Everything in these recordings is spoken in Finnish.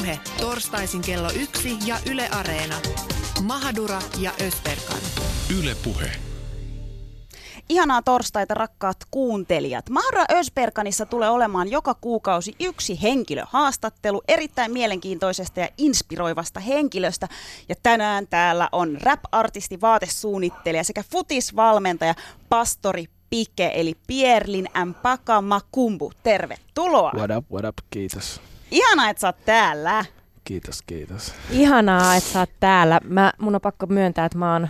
Puhe torstaisin kello yksi ja Yle Areena. Mahadura ja Ösberkan. Yle Puhe. Ihanaa torstaita rakkaat kuuntelijat. Mahra Ösperkanissa tulee olemaan joka kuukausi yksi henkilöhaastattelu erittäin mielenkiintoisesta ja inspiroivasta henkilöstä. Ja tänään täällä on rap-artisti, vaatesuunnittelija sekä futisvalmentaja, pastori Pike eli Pierlin Mpaka Makumbu. Tervetuloa. What up, what up, kiitos. Ihanaa, että sä oot täällä. Kiitos, kiitos. Ihanaa, että sä oot täällä. Mä, mun on pakko myöntää, että mä oon,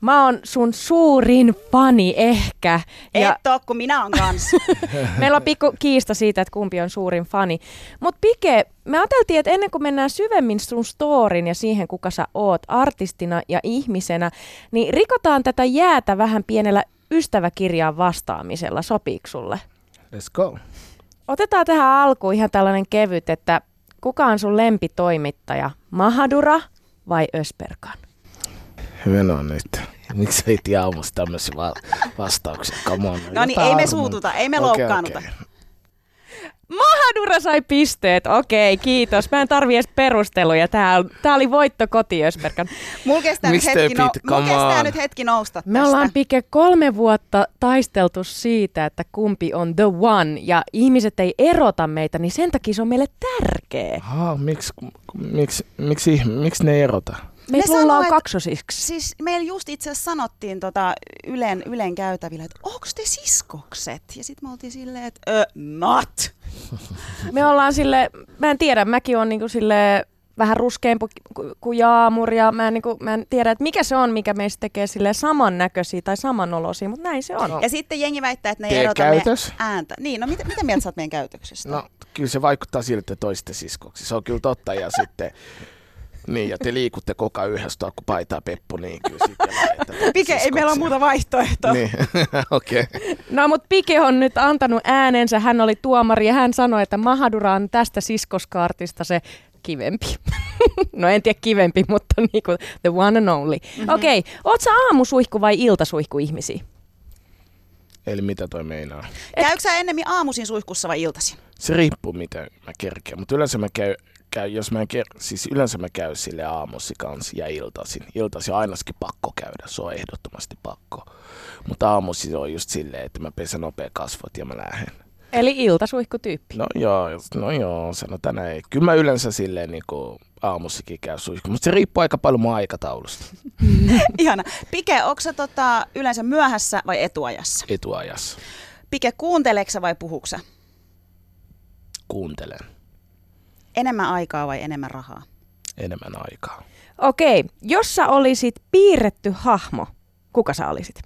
mä oon sun suurin fani ehkä. Ja... Et oo, kun minä on kanssa. Meillä on pikku kiista siitä, että kumpi on suurin fani. Mutta Pike, me ajateltiin, että ennen kuin mennään syvemmin sun storin ja siihen, kuka sä oot artistina ja ihmisenä, niin rikotaan tätä jäätä vähän pienellä ystäväkirjaan vastaamisella. Sopiiko sulle? Let's go. Otetaan tähän alkuun ihan tällainen kevyt, että kuka on sun lempitoimittaja, Mahadura vai Ösperkan? Hyvä on nyt. Miksi ei tiedä aamusta tämmöisiä va- vastauksia? Come on. No niin, ei me suututa, ei me okay, loukkaannuta. Okay. Mahadura sai pisteet, okei, kiitos. Mä en tarvi edes perusteluja. Tää, tää oli voitto koti Ösperkan. Mulla kestää, nyt hetki, no, mulla kestää nyt hetki nousta Me tästä. ollaan Pike kolme vuotta taisteltu siitä, että kumpi on the one, ja ihmiset ei erota meitä, niin sen takia se on meille tärkeä. Miksi, miksi, miksi, miksi ne ei erota? Meillä sanoo, on kaksosiksi. Siis meillä just itse asiassa sanottiin tota Ylen, Ylen käytävillä, että onko te siskokset? Ja sitten me oltiin silleen, että ö, not. me ollaan sille, mä en tiedä, mäkin on niinku sille vähän ruskeampi kuin jaamur ja mä en, niinku, mä en tiedä, että mikä se on, mikä meistä tekee sille samannäköisiä tai samanoloisia, mutta näin se on. No. Ja sitten jengi väittää, että ne ei erota käytös? ääntä. Niin, no mitä, mitä mieltä sä oot meidän käytöksestä? No kyllä se vaikuttaa siltä, että toiste siskoksi. Se on kyllä totta ja sitten niin, ja te liikutte koko ajan yhdessä kun paitaa Peppu, niin kyllä sitten Pike, ei meillä ole muuta vaihtoehtoa. Niin, okei. Okay. No, mutta Pike on nyt antanut äänensä, hän oli tuomari ja hän sanoi, että Mahadura on tästä siskoskaartista se kivempi. no en tiedä kivempi, mutta niinku the one and only. Mm-hmm. Okei, okay. oot sä aamusuihku vai iltasuihku ihmisiä? Eli mitä toi meinaa? Käykö sä ennemmin aamuisin suihkussa vai iltaisin? Se riippuu mitä mä kerkeen, mutta yleensä mä käyn käy, jos mä ker- siis yleensä mä käyn sille aamusi kanssa ja iltaisin. Iltaisin on ainakin pakko käydä, se on ehdottomasti pakko. Mutta aamusi on just silleen, että mä pesän nopea kasvot ja mä lähden. Eli iltasuihkutyyppi. No joo, no joo, sanotaan näin. Kyllä mä yleensä silleen niin kuin aamusikin käy suihku, mutta se riippuu aika paljon mun aikataulusta. Ihana. Pike, onko sä tota, yleensä myöhässä vai etuajassa? Etuajassa. Pike, kuunteleksä vai puhuksa? Kuuntelen. Enemmän aikaa vai enemmän rahaa? Enemmän aikaa. Okei, jos sä olisit piirretty hahmo, kuka sä olisit?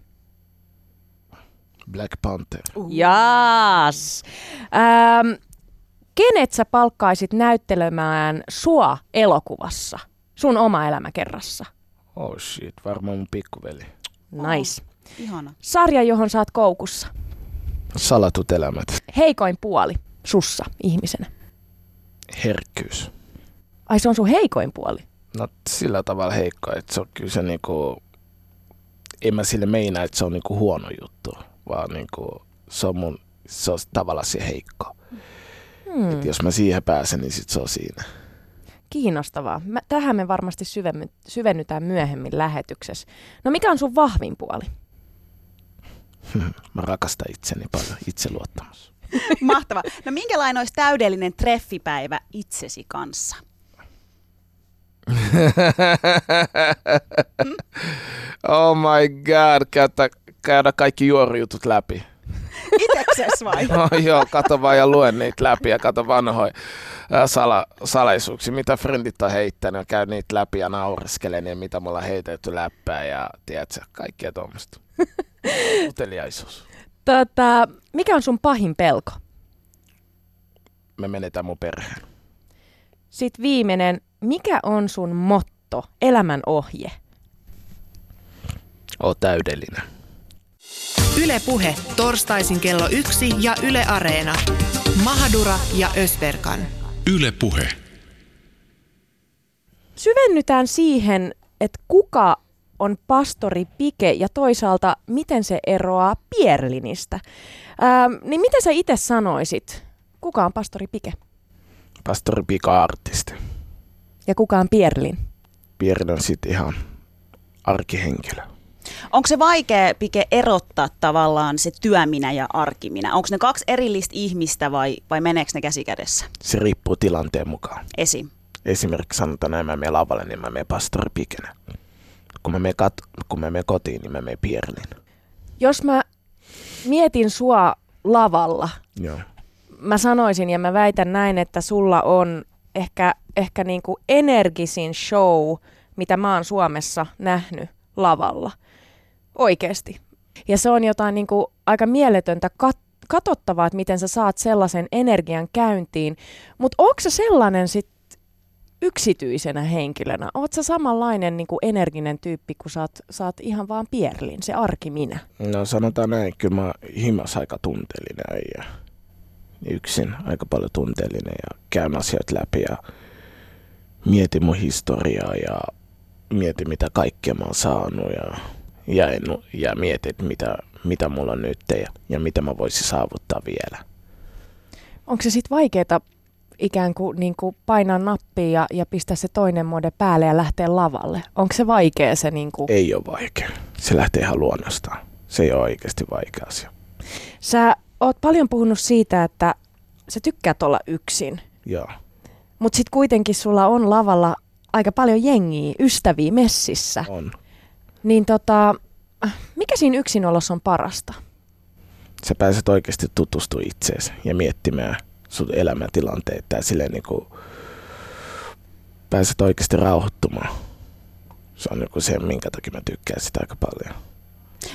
Black Panther. Uh. Jaas. Ähm, kenet sä palkkaisit näyttelemään sua elokuvassa, sun oma elämäkerrassa? Oh shit, varmaan mun pikkuveli. Nice. Oh, ihana. Sarja, johon saat koukussa. Salatut elämät. Heikoin puoli sussa ihmisenä herkkyys. Ai se on sun heikoin puoli? No sillä tavalla heikko, että se on kyllä se niinku, en mä sille meinaa, että se on niinku huono juttu, vaan niinku, se on mun, se on tavallaan se heikko. Hmm. Et jos mä siihen pääsen, niin sit se on siinä. Kiinnostavaa. Mä, tähän me varmasti syvenny, syvennytään myöhemmin lähetyksessä. No mikä on sun vahvin puoli? mä rakastan itseni paljon, itseluottamus. Mahtava. No minkälainen olisi täydellinen treffipäivä itsesi kanssa? oh my god, käydä, käydä kaikki juorijutut läpi. Itekses vai? no, joo, kato vaan ja luen niitä läpi ja kato vanhoja sala, salaisuuksia, mitä frendit on heittänyt ja käy niitä läpi ja naureskelen ja mitä mulla on heitetty läppää ja tiedätkö, kaikkea tuommoista. Uteliaisuus. Tota, mikä on sun pahin pelko? Me menetään mun perheen. Sitten viimeinen, mikä on sun motto, elämän ohje? Oo täydellinen. Yle Puhe, torstaisin kello yksi ja Yle Areena. Mahadura ja Ösberkan. Yle Puhe. Syvennytään siihen, että kuka on pastori Pike ja toisaalta miten se eroaa Pierlinistä. Ähm, niin mitä sä itse sanoisit? Kuka on pastori Pike? Pastori Pike artisti. Ja kuka on Pierlin? Pierin on sitten ihan arkihenkilö. Onko se vaikea, Pike, erottaa tavallaan se työminä ja arkiminä? Onko ne kaksi erillistä ihmistä vai, vai meneekö ne käsi kädessä? Se riippuu tilanteen mukaan. Esim. Esimerkiksi sanotaan näin, mä menen lavalle, niin mä menen pastori Pikenen. Kun mä menen, kat- kun mä menen kotiin, niin mä menen Pierlin. Jos mä mietin sua lavalla, Joo. mä sanoisin ja mä väitän näin, että sulla on ehkä, ehkä niin kuin energisin show, mitä mä oon Suomessa nähnyt lavalla. Oikeesti. Ja se on jotain niin kuin aika mieletöntä kat- katsottavaa, että miten sä saat sellaisen energian käyntiin. Mutta onko se sellainen sit yksityisenä henkilönä? Oot sä samanlainen niin kuin energinen tyyppi, kun sä oot ihan vaan Pierlin, se arki minä? No sanotaan näin, kyllä mä himas aika tunteellinen ja yksin aika paljon tunteellinen ja käyn asioita läpi ja mietin mun historiaa ja mietin mitä kaikkea mä oon saanut ja, ja, en, ja mietin, mitä, mitä mulla on nyt ja, ja mitä mä voisin saavuttaa vielä. Onko se sitten vaikeaa ikään kuin, niin kuin painaa nappia ja, ja pistää se toinen mode päälle ja lähteä lavalle? Onko se vaikea se niin kuin... Ei ole vaikea. Se lähtee ihan luonnostaan. Se ei ole oikeasti vaikea asia. Sä oot paljon puhunut siitä, että sä tykkäät olla yksin, Joo. mutta sitten kuitenkin sulla on lavalla aika paljon jengiä, ystäviä messissä. On. Niin tota, mikä siinä yksinolossa on parasta? Sä pääset oikeasti tutustumaan itseesi ja miettimään sun elämäntilanteita ja silleen niin kuin pääset oikeasti rauhoittumaan. Se on joku se, minkä takia mä tykkään sitä aika paljon.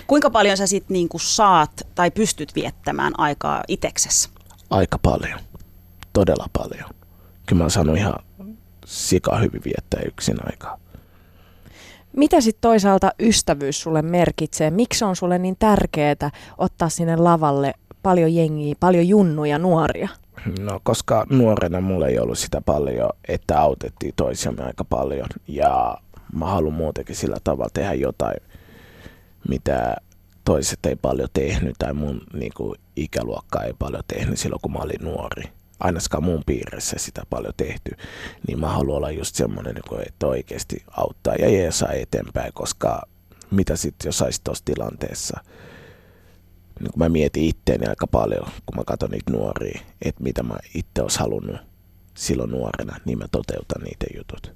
Kuinka paljon sä sitten niinku saat tai pystyt viettämään aikaa iteksessä? Aika paljon. Todella paljon. Kyllä mä oon saanut ihan sika hyvin viettää yksin aikaa. Mitä sitten toisaalta ystävyys sulle merkitsee? Miksi on sulle niin tärkeää ottaa sinne lavalle paljon jengiä, paljon junnuja, nuoria? No, koska nuorena mulla ei ollut sitä paljon, että autettiin toisiamme aika paljon. Ja mä haluan muutenkin sillä tavalla tehdä jotain, mitä toiset ei paljon tehnyt tai mun niin kuin, ikäluokka ei paljon tehnyt silloin, kun mä olin nuori. Ainakaan mun piirissä sitä paljon tehty. Niin mä haluan olla just semmoinen, niin että oikeasti auttaa ja jeesaa eteenpäin, koska mitä sitten jos saisit tuossa tilanteessa, niin kun mä mietin itteeni aika paljon, kun mä katson niitä nuoria, että mitä mä itse olisi halunnut silloin nuorena, niin mä toteutan niitä jutut.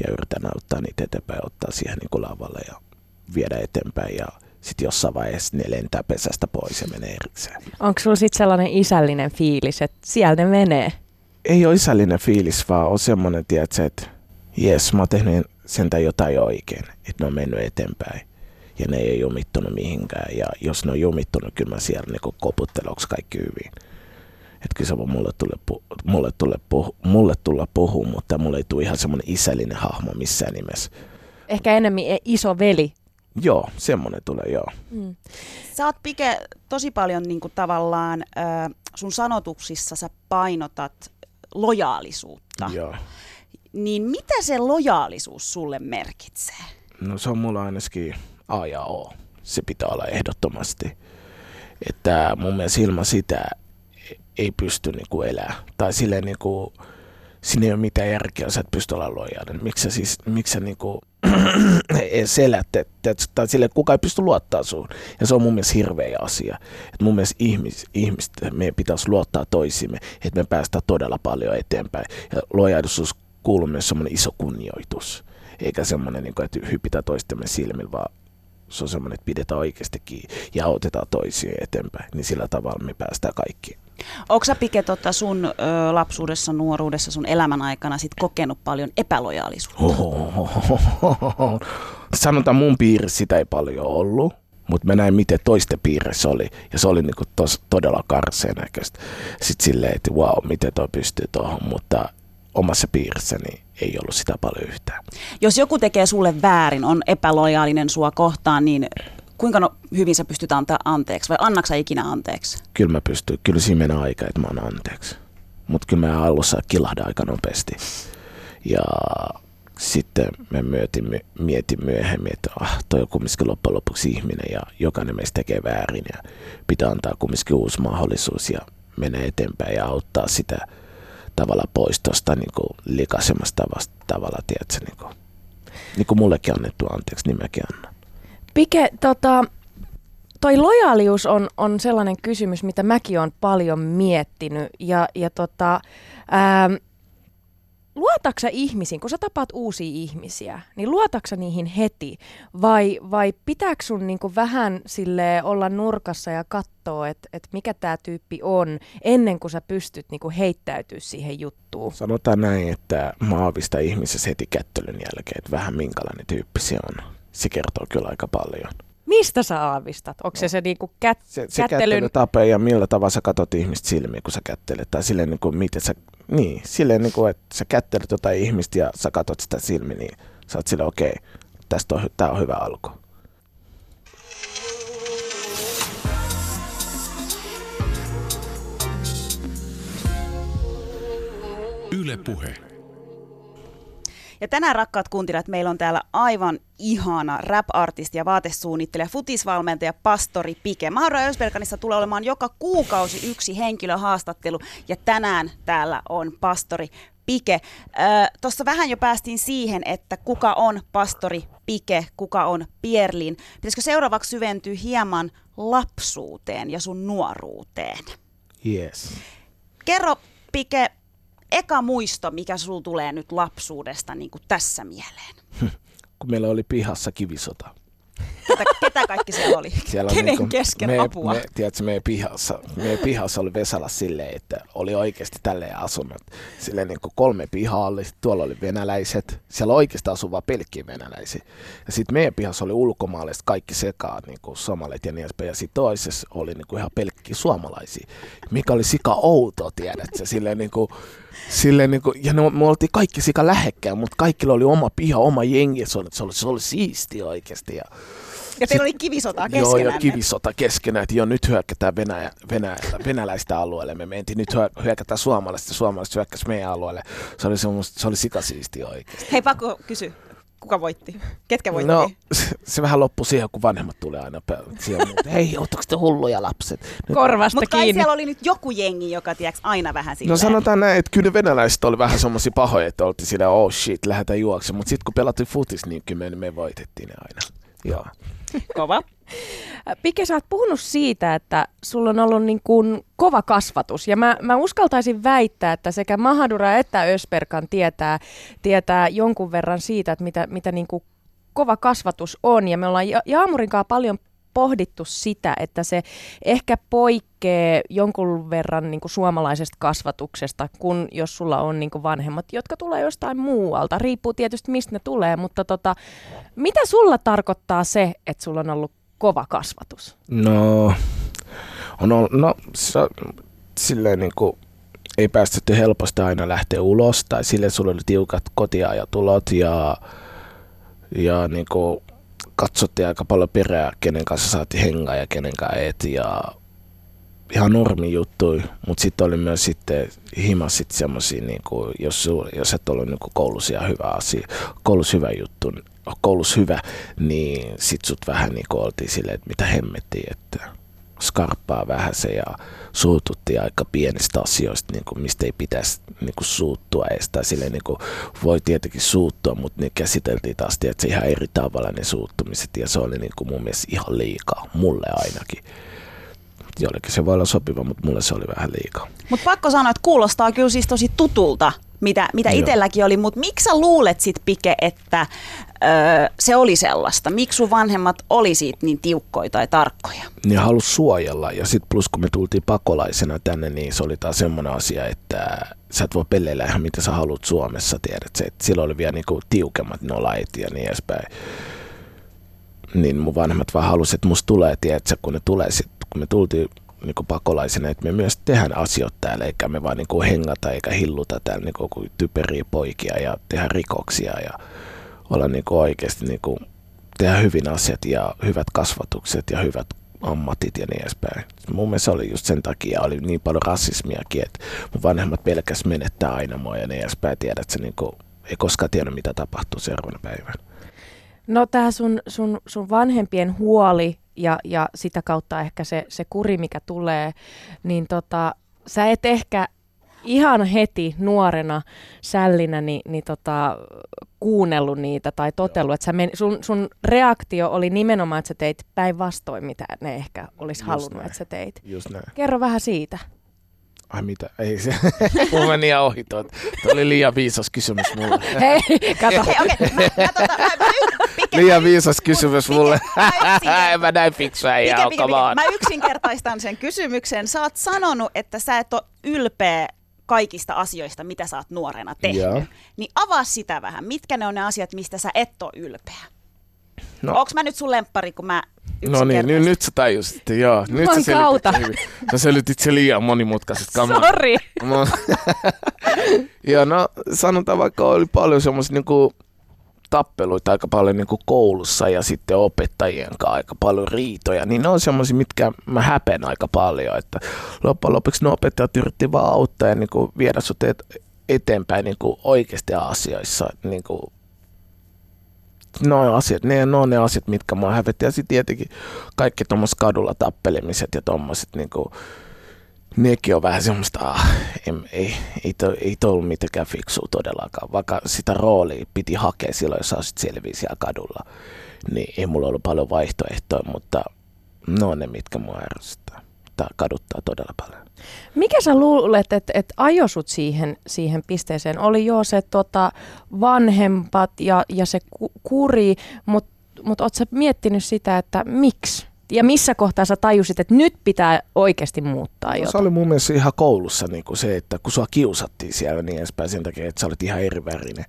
Ja yritän auttaa niitä eteenpäin, ottaa siihen niin lavalle ja viedä eteenpäin. Ja sitten jossain vaiheessa ne lentää pesästä pois ja menee erikseen. Onko sulla sitten sellainen isällinen fiilis, että siellä ne menee? Ei ole isällinen fiilis, vaan on semmoinen, tiedätkö, että jes, mä oon tehnyt sentään jotain oikein, että ne on mennyt eteenpäin ja ne ei ole jumittunut mihinkään. Ja jos ne on jumittunut, kyllä mä siellä niin koputtelen, onko kaikki hyvin. Että kyllä se voi mulle, tulle, pu- mulle, tulle puhu, mulle tulla puhua, mutta mulle ei tule ihan semmoinen isällinen hahmo missään nimessä. Ehkä enemmän e- iso veli. Joo, semmoinen tulee, joo. Mm. Sä oot Pike tosi paljon niinku tavallaan ö, sun sanotuksissa sä painotat lojaalisuutta. joo. Niin mitä se lojaalisuus sulle merkitsee? No se on mulla ainakin A ja O. Se pitää olla ehdottomasti. Että mun mielestä ilman sitä ei pysty niinku elää. Tai silleen niinku, siinä ei ole mitään järkeä, jos et pysty olla lojaalinen. Miksi sä siis, miksi sä niinku edes elät, et- et- tai sille kukaan ei pysty luottaa suun. Ja se on mun mielestä hirveä asia. Et mun mielestä ihmis, ihmiset, meidän pitäisi luottaa toisimme, että me päästään todella paljon eteenpäin. Ja lojaalisuus kuuluu myös semmoinen iso kunnioitus. Eikä semmoinen, niin kuin, että hypitään toistemme silmillä, vaan se on semmoinen, että pidetään oikeasti kiinni ja autetaan toisia eteenpäin. Niin sillä tavalla me päästään kaikki. Onko sä Pike tota sun ö, lapsuudessa, nuoruudessa, sun elämän aikana sit kokenut paljon epälojaalisuutta? Ohohohoho. Sanotaan mun piirissä sitä ei paljon ollut, mutta mä näin miten toisten piirissä oli. Ja se oli niinku tos, todella karseen näköistä. Sitten silleen, että wow, miten toi pystyy tuohon, mutta omassa piirissäni ei ollut sitä paljon yhtään. Jos joku tekee sulle väärin, on epälojaalinen sua kohtaan, niin kuinka no, hyvin sä pystyt antaa anteeksi vai annaks sä ikinä anteeksi? Kyllä mä pystyn, kyllä siinä menee aika, että mä annan anteeksi. Mutta kyllä mä alussa kilahdan aika nopeasti. Ja sitten mä mietin, mietin myöhemmin, että ah, toi on kumminkin loppujen lopuksi ihminen ja jokainen meistä tekee väärin ja pitää antaa kumminkin uusi mahdollisuus ja mennä eteenpäin ja auttaa sitä tavalla pois tuosta niin likaisemmasta tavasta, tavalla Niin kuin mullekin annettu anteeksi, niin mäkin annan. Pike, tota, toi lojaalius on, on sellainen kysymys, mitä mäkin olen paljon miettinyt. Ja, ja tota, ähm, luotaksa ihmisiin, kun sä tapaat uusia ihmisiä, niin luotaksa niihin heti vai, vai pitääkö sun niinku vähän sille olla nurkassa ja katsoa, että et mikä tämä tyyppi on ennen kuin sä pystyt niinku heittäytyä siihen juttuun? Sanotaan näin, että mä aavistan ihmisessä heti kättelyn jälkeen, että vähän minkälainen tyyppi se on. Se kertoo kyllä aika paljon. Mistä sä aavistat? Onko se se niinku kät, Se, se kättelyn... kättelytapa ja millä tavalla sä katot ihmistä silmiin, kun sä kättelet. Tai silleen, niin kuin, miten sä, niin, silleen niin kuin, että sä kättelet jotain ihmistä ja sä katot sitä silmiin, niin sä oot silleen, okei, tästä on, hy- tää on hyvä alku. Yle Puhe. Ja tänään rakkaat kuuntelijat, meillä on täällä aivan ihana rap-artisti ja vaatesuunnittelija, futisvalmentaja, pastori Pike. Mauro Ösberganissa tulee olemaan joka kuukausi yksi henkilöhaastattelu ja tänään täällä on pastori Pike. Tuossa vähän jo päästiin siihen, että kuka on pastori Pike, kuka on Pierlin. Pitäisikö seuraavaksi syventyä hieman lapsuuteen ja sun nuoruuteen? Yes. Kerro Pike, eka muisto, mikä sul tulee nyt lapsuudesta niin kuin tässä mieleen? Kun meillä oli pihassa kivisota. Ketä, ketä kaikki siellä oli? Siellä Kenen niinku- kesken me, apua? Me, tiedätkö, meidän pihassa, meidän pihassa oli Vesala silleen, että oli oikeasti tälleen asunnot. Silleen niin kuin kolme pihaa oli, tuolla oli venäläiset. Siellä oikeasti asui vaan pelkkiä venäläisiä. Ja sitten meidän pihassa oli ulkomaalaiset kaikki sekaan, niin kuin somalit ja niin edespäin. Ja sitten toisessa oli niin kuin ihan pelkkiä suomalaisia, mikä oli sika outo, tiedätkö? Silleen niin kuin, Silleen niin kuin, ja ne, me oltiin kaikki sika lähekkään, mutta kaikilla oli oma piha, oma jengi. Se oli, se oli, se oli siisti oikeasti. Ja, Ja teillä oli kivisotaa Joo, keskenään. ja kivisota keskenään, että joo, nyt hyökätään Venäjä, Venäjä, venäläistä alueelle. Me mentiin nyt hyö- hyökätään suomalaista, ja suomalaiset hyökkäsi meidän alueelle. Se oli, semmoista, se oli sikasiisti oikeasti. Hei, pakko kysy. Kuka voitti? Ketkä voitti? No, se, se vähän loppui siihen, kun vanhemmat tulee aina siihen. Hei, ootteko te hulluja lapset? Nyt, Korvasta Mutta kai siellä oli nyt joku jengi, joka tiedäks aina vähän silleen. No sanotaan näin, että kyllä ne venäläiset oli vähän semmoisia pahoja, että oltiin sillä oh shit, lähdetään juoksemaan. Mutta sitten kun pelattiin futis, niin kyllä me, me voitettiin ne aina. Joo. Kova. Pike, sä oot puhunut siitä, että sulla on ollut niin kuin kova kasvatus. Ja mä, mä uskaltaisin väittää, että sekä Mahadura että Ösperkan tietää, tietää jonkun verran siitä, että mitä, mitä niin kuin kova kasvatus on. Ja me ollaan Ja- Jaamurin kanssa paljon pohdittu sitä, että se ehkä poikkeaa jonkun verran niin kuin suomalaisesta kasvatuksesta, kun jos sulla on niin kuin vanhemmat, jotka tulee jostain muualta. Riippuu tietysti mistä ne tulee, mutta tota, mitä sulla tarkoittaa se, että sulla on ollut kova kasvatus? No, on ollut, no se, silleen niin kuin, ei päästetty helposti aina lähteä ulos, tai sille sulla oli tiukat kotiajatulot ja, ja niin kuin, katsottiin aika paljon perää, kenen kanssa saatiin hengaa ja kenen kanssa et, ja ihan normi juttui, mutta sitten oli myös sitten himas sit semmosia, niinku, jos, jos et ollut niinku koulussa ihan hyvä asia, koulussa hyvä juttu, koulussa hyvä, niin sit sut vähän niinku oltiin silleen, että mitä hemmettiin, että skarppaa vähän se ja suututtiin aika pienistä asioista, niin kuin mistä ei pitäisi niin kuin suuttua edes. Tai silleen, niin kuin voi tietenkin suuttua, mutta ne käsiteltiin taas tietysti ihan eri tavalla ne suuttumiset ja se oli niin kuin mun mielestä ihan liikaa, mulle ainakin. Jollekin se voi olla sopiva, mutta mulle se oli vähän liikaa. Mutta pakko sanoa, että kuulostaa kyllä siis tosi tutulta, mitä, mitä itselläkin oli. Mutta miksi sä luulet sit, Pike, että öö, se oli sellaista? Miksi sun vanhemmat oli siitä niin tiukkoja tai tarkkoja? Ne halus suojella ja sitten plus kun me tultiin pakolaisena tänne, niin se oli taas semmoinen asia, että sä et voi pelleillä ihan mitä sä haluat Suomessa, tiedät se, että silloin oli vielä niinku tiukemmat nolait ja niin edespäin. Niin mun vanhemmat vaan halusivat, että musta tulee, tiedät sä, kun ne tulee sit, kun me tultiin niinku pakolaisena, että me myös tehdään asioita täällä, eikä me vaan niinku hengata eikä hilluta täällä niinku kuin typeriä poikia ja tehdä rikoksia ja olla niinku oikeasti niinku tehdä hyvin asiat ja hyvät kasvatukset ja hyvät ammatit ja niin edespäin. Mun mielestä oli just sen takia, oli niin paljon rasismiakin, että mun vanhemmat pelkäs menettää aina mua ja niin edespäin. Tiedät, että se niinku, ei koskaan tiedä, mitä tapahtuu seuraavana päivänä. No tämä sun, sun, sun vanhempien huoli ja, ja sitä kautta ehkä se, se kuri, mikä tulee, niin tota, sä et ehkä ihan heti nuorena sällinä niin, niin tota, kuunnellut niitä tai totellut, että sä men, sun, sun reaktio oli nimenomaan, että sä teit päinvastoin, mitä ne ehkä olisi Just halunnut, näin. että sä teit. Just näin. Kerro vähän siitä. Ai mitä? Ei se. Mulla meni ihan ohi tuo. Tuo oli liian viisas kysymys mulle. Hei, kato. Hei, okei, mä, mä, tota, mä, mä, Liian viisas kysymys mulle. mä yksinkertaistan- en mä näin fiksua ei Pike, ole, pike, pike. Mä yksinkertaistan sen kysymyksen. Sä oot sanonut, että sä et ole ylpeä kaikista asioista, mitä sä oot nuorena tehnyt. Joo. Niin avaa sitä vähän. Mitkä ne on ne asiat, mistä sä et ole ylpeä? No. No. Onks mä nyt sun lemppari, kun mä No niin, nyt, nyt sä tajusit, joo. Nyt Juman sä kautta. hyvin. Sä selitit se liian monimutkaiset kamat. Sori. No. ja no sanotaan vaikka oli paljon semmoisia niinku tappeluita aika paljon niinku koulussa ja sitten opettajien kanssa aika paljon riitoja, niin ne on semmoisia, mitkä mä häpen aika paljon, että loppujen lopuksi ne opettajat yritti vaan auttaa ja niinku viedä sut et, eteenpäin niinku oikeasti asioissa. Niinku, no asiat, ne, on ne asiat, mitkä mua hävetti. Ja sitten tietenkin kaikki tuommoiset kadulla tappelemiset ja tuommoiset niinku, nekin on vähän semmoista, ah, em, ei, ei, to, ei to ollut mitenkään fiksua todellakaan. Vaikka sitä roolia piti hakea silloin, jos sä sit selviä siellä kadulla, niin ei mulla ollut paljon vaihtoehtoja, mutta ne on ne, mitkä mua ärsyttää. Tää kaduttaa todella paljon. Mikä sä luulet, että et ajo sut siihen, siihen pisteeseen? Oli jo se tota, vanhempat ja, ja se ku, kuri, mutta mut oot sä miettinyt sitä, että miksi? Ja missä kohtaa sä tajusit, että nyt pitää oikeasti muuttaa No, se jotain? oli mun mielestä ihan koulussa niin kuin se, että kun sua kiusattiin siellä niin edespäin sen takia, että sä olit ihan eri värinen,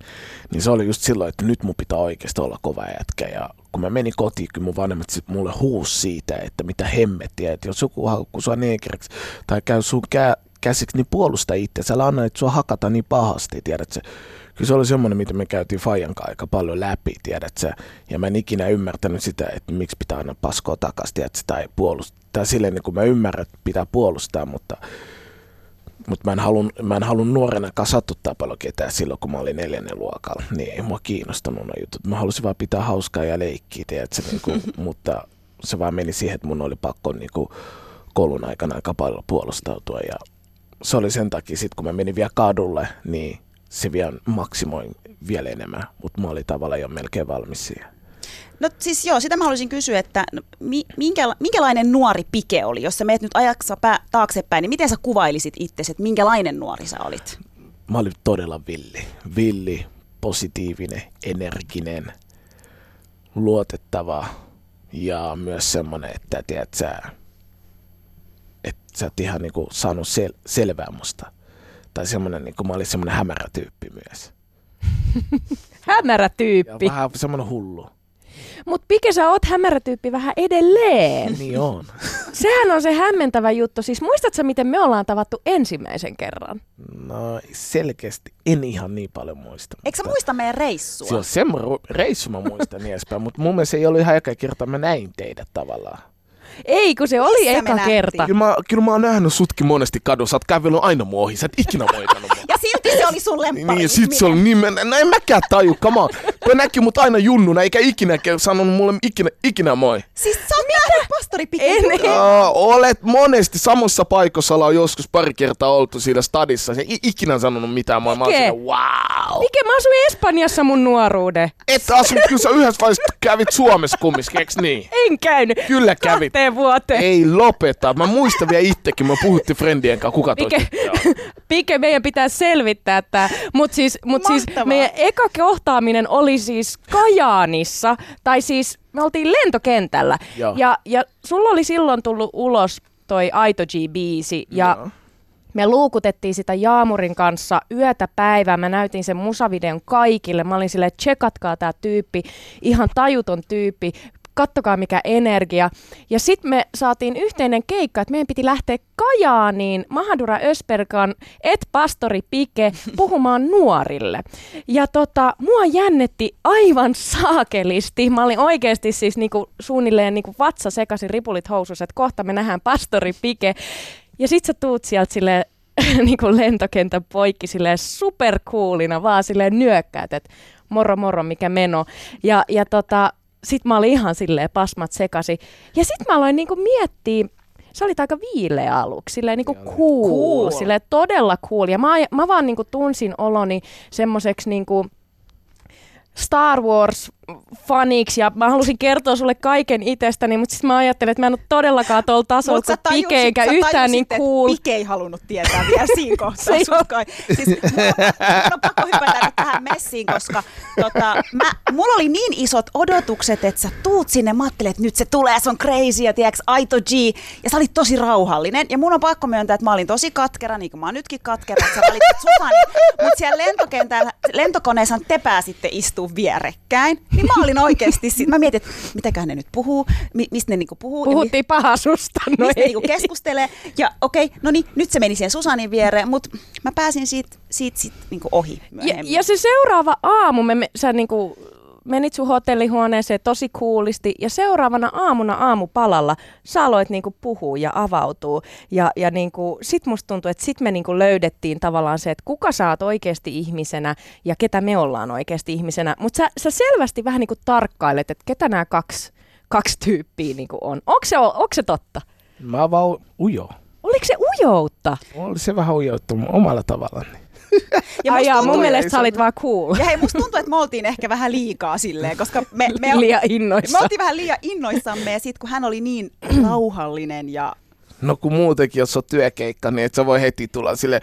niin se oli just silloin, että nyt mun pitää oikeasti olla kova jätkä. Ja kun mä menin kotiin, kyllä mun vanhemmat sit mulle huus siitä, että mitä hemmettiä, että jos joku haukkuu sua negeriksi tai käy sun kä- käsiksi, niin puolusta itse. Älä anna, että sua hakata niin pahasti, tiedät sä. Kyllä se oli semmoinen, mitä me käytiin Fajan kanssa aika paljon läpi, tiedät sä. Ja mä en ikinä ymmärtänyt sitä, että miksi pitää aina paskoa takaisin, tiedät sä, tai puolustaa. Tai silleen, niin kuin mä ymmärrän, että pitää puolustaa, mutta, mutta mä en halun, mä en halun nuorena kasatuttaa paljon ketään silloin, kun mä olin neljännen luokalla. Niin ei mua kiinnostanut nuo jutut. Mä halusin vaan pitää hauskaa ja leikkiä, tiedät sä, niin kuin, mutta se vaan meni siihen, että mun oli pakko niin kuin, koulun aikana aika paljon puolustautua ja se oli sen takia, sit kun mä menin vielä kadulle, niin se vielä maksimoi vielä enemmän, mutta mä olin tavallaan jo melkein valmis siihen. No siis joo, sitä mä haluaisin kysyä, että no, mi, minkä, minkälainen nuori Pike oli? Jos sä meet nyt ajaksa pää, taaksepäin, niin miten sä kuvailisit itsesi, että minkälainen nuori sä olit? Mä olin todella villi. Villi, positiivinen, energinen, luotettava ja myös semmoinen, että tiedät sä, että sä et ihan niinku saanut sel- selvää musta. Tai semmoinen, niinku, mä olin semmoinen hämärä tyyppi myös. Hämärä Ja tyyppi. vähän semmoinen hullu. Mutta Pike, sä oot hämärä tyyppi vähän edelleen. Niin on. Sehän on se hämmentävä juttu. Siis muistatko miten me ollaan tavattu ensimmäisen kerran? No selkeästi en ihan niin paljon muista. Eikö sä muista meidän reissua? Se on semmoinen reissu mä muistan niin edespäin, mutta mun mielestä se ei ollut ihan eka kerta mä näin teidät tavallaan. Ei, kun se oli Missä eka kerta. Kyllä mä, kyllä mä oon nähnyt sutkin monesti kadussa, sä oot kävellyt aina mua ohi, sä et ikinä moikannut mua. Ja silti se oli sun lemppari. Niin, sit se oli nimen, no en mäkään taju, come on. Toi näki mut aina junnuna, eikä ikinä sanonut mulle ikinä, ikinä moi. Siis sä oot nähnyt pastori. En, en. Aa, olet monesti samassa paikassa, ollaan joskus pari kertaa oltu siinä stadissa, se ei ikinä sanonut mitään moi. Mä oon siinä, wow. Pike, mä asuin Espanjassa mun nuoruuden. Et asunut, kyllä sä yhdessä vaiheessa kävit Suomessa kumminkin, eiks niin? En käynyt. Kyllä kävit. Kahteen vuoteen. Ei lopeta. Mä muistan vielä itsekin, me puhuttiin friendien kanssa, kuka toi Pike. Pike, meidän pitää selvittää tämä. Mutta siis, mut siis meidän eka kohtaaminen oli siis Kajaanissa, tai siis me oltiin lentokentällä. Joo. Ja, ja sulla oli silloin tullut ulos toi Aito G-biisi, ja Joo. me luukutettiin sitä Jaamurin kanssa yötä päivää. Mä näytin sen musavideon kaikille. Mä olin silleen, tsekatkaa tää tyyppi, ihan tajuton tyyppi. Kattokaa mikä energia. Ja sitten me saatiin yhteinen keikka, että meidän piti lähteä Kajaaniin Mahadura Ösperkan et pastori Pike puhumaan nuorille. Ja tota, mua jännetti aivan saakelisti. Mä olin oikeasti siis niinku, suunnilleen niinku vatsa sekaisin ripulit housussa, että kohta me nähdään pastori Pike. Ja sit sä tuut sieltä silleen niin kuin lentokentän poikki silleen supercoolina, vaan silleen nyökkäät, että moro moro, mikä meno. Ja, ja tota, sit mä olin ihan silleen pasmat sekasi. Ja sit mä aloin niinku miettiä, sä olit aika viileä aluksi, silleen niinku cool, Cool. silleen todella cool. Ja mä, mä vaan niinku tunsin oloni semmoiseksi niinku Star Wars faniksi ja mä halusin kertoa sulle kaiken itsestäni, mutta sitten mä ajattelin, että mä en ole todellakaan tuolla tasolla kuin Pike, eikä yhtään niin cool. Pike ei halunnut tietää vielä siinä kohtaa. Se sut kai. Siis, mulla, mun on pakko hypätä nyt tähän messiin, koska tota, mä, mulla oli niin isot odotukset, että sä tuut sinne. Mä ajattelin, että nyt se tulee, se on crazy ja tiedätkö, aito G. Ja sä olit tosi rauhallinen. Ja mun on pakko myöntää, että mä olin tosi katkera, niin kuin mä oon nytkin katkera, että sä valitsit Susani. Mutta siellä lentokentällä, lentokoneessa te pääsitte istua vierekkäin. Niin mä olin oikeasti, mä mietin, että mitäköhän ne nyt puhuu, mi- mistä ne niinku puhuu. Puhuttiin pahaa susta. No mistä ei. niinku keskustelee. Ja okei, no niin, nyt se meni siihen Susanin viereen, mutta mä pääsin siitä, siitä, siitä niinku ohi Ja, ja se seuraava aamu, me, me, sä niinku menit sun hotellihuoneeseen tosi kuulisti ja seuraavana aamuna aamupalalla sä aloit niinku puhua ja avautuu. Ja, ja niinku, sit musta tuntuu, että sit me niinku löydettiin tavallaan se, että kuka sä oot oikeasti ihmisenä ja ketä me ollaan oikeasti ihmisenä. Mutta sä, sä selvästi vähän niinku tarkkailet, että ketä nämä kaksi, kaksi tyyppiä niinku on. Onko se, onko se totta? Mä vaan ujo. Oliko se ujoutta? Oli se vähän ujouttu omalla tavallaan. Ja Ai jaa, mun mielestä sä olit vaan cool. ja hei, musta tuntuu, että me oltiin ehkä vähän liikaa silleen, koska me, me, Liian me innoissa. oltiin vähän liian innoissamme ja sit kun hän oli niin rauhallinen ja No kun muutenkin, jos on työkeikka, niin et sä voi heti tulla sille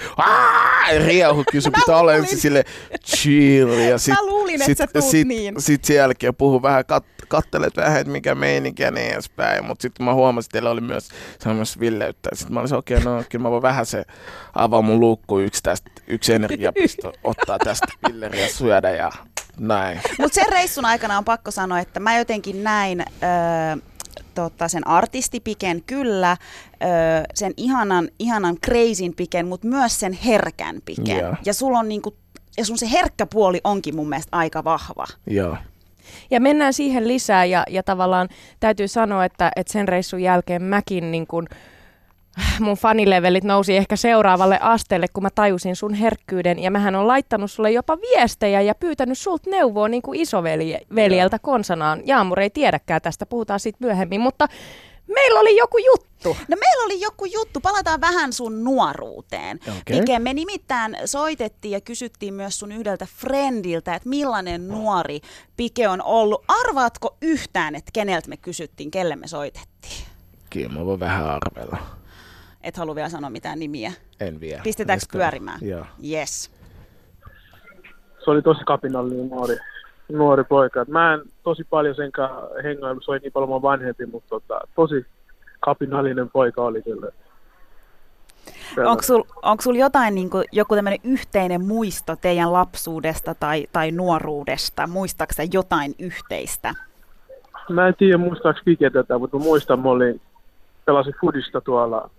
riehu, kyllä sun pitää olla ensin sille chill. Ja sit, Mä luulin, että sä tuut sit, niin. Sit sen jälkeen puhu vähän, kat, kattelet vähän, että mikä meininki ja niin edespäin. Mutta sitten mä huomasin, että teillä oli myös, se on myös villeyttä. Sitten mä olisin, okei, okay, no kyllä mä voin vähän se avaa mun luukku yksi, tästä, yksi energiapisto, ottaa tästä pilleriä syödä ja näin. Mutta sen reissun aikana on pakko sanoa, että mä jotenkin näin öö, tota, sen artistipiken kyllä, öö, sen ihanan, ihanan crazyn piken, mutta myös sen herkän piken. Joo. Ja sulla on niinku, ja sun se herkkä puoli onkin mun mielestä aika vahva. Joo. Ja mennään siihen lisää ja, ja tavallaan täytyy sanoa, että, että sen reissun jälkeen mäkin niin kun, mun fanilevelit nousi ehkä seuraavalle asteelle, kun mä tajusin sun herkkyyden. Ja mähän on laittanut sulle jopa viestejä ja pyytänyt sulta neuvoa niin kuin isoveljeltä konsanaan. Jaamur ei tiedäkään tästä, puhutaan siitä myöhemmin, mutta meillä oli joku juttu. No meillä oli joku juttu, palataan vähän sun nuoruuteen. Okei. Pike, me nimittäin soitettiin ja kysyttiin myös sun yhdeltä friendiltä, että millainen nuori Pike on ollut. Arvaatko yhtään, että keneltä me kysyttiin, kelle me soitettiin? Kyllä mä voin vähän arvella. Et halua vielä sanoa mitään nimiä. En vielä. Pistetäänkö Jatketaan. pyörimään? Joo. Yes. se oli tosi kapinallinen nuori, nuori poika. Mä en tosi paljon sen kanssa hengailu, se oli niin paljon vanhempi, mutta tota, tosi kapinallinen poika oli kyllä. Onko sul, onko sul jotain, niin kuin, joku tämmöinen yhteinen muisto teidän lapsuudesta tai, tai nuoruudesta? Muistaaksä sä jotain yhteistä? Mä en tiedä muistaaks Pike tätä, mutta mä muistan, mä olin, pelasin fudista tuolla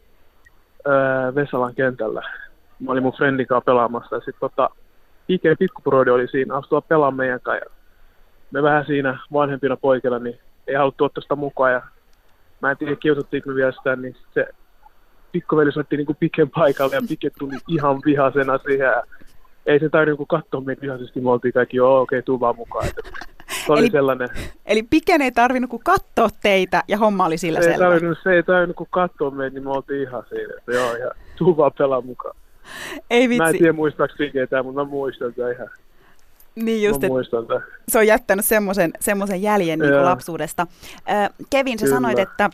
ää, Vesalan kentällä. Mä olin mun friendin kanssa pelaamassa ja sit tota, Pike pikkuproidi oli siinä, astua pelaamaan meidän kanssa. Me vähän siinä vanhempina poikina, niin ei haluttu ottaa sitä mukaan ja mä en tiedä kiusattiinko me vielä sitä, niin se pikkuveli soitti niinku Piken paikalle ja Pike tuli ihan vihasena siihen. Ja ei se tarvinnut niinku katsoa meitä vihaisesti, me oltiin kaikki, joo okei, okay, tuu vaan mukaan. Se oli Eli- sellainen, Eli Piken ei tarvinnut kuin katsoa teitä ja homma oli sillä se ei selvä. tarvinnut, se ei tarvinnut kun katsoa meitä, niin me oltiin ihan siinä, että joo, ja tuu vaan pelaa mukaan. Ei Mä en vitsi. tiedä muistaaks Piketä, mutta mä muistan tämän ihan. Niin just, että se on jättänyt semmoisen, semmoisen jäljen niin kuin lapsuudesta. Kevin, sä Kyllä. sanoit, että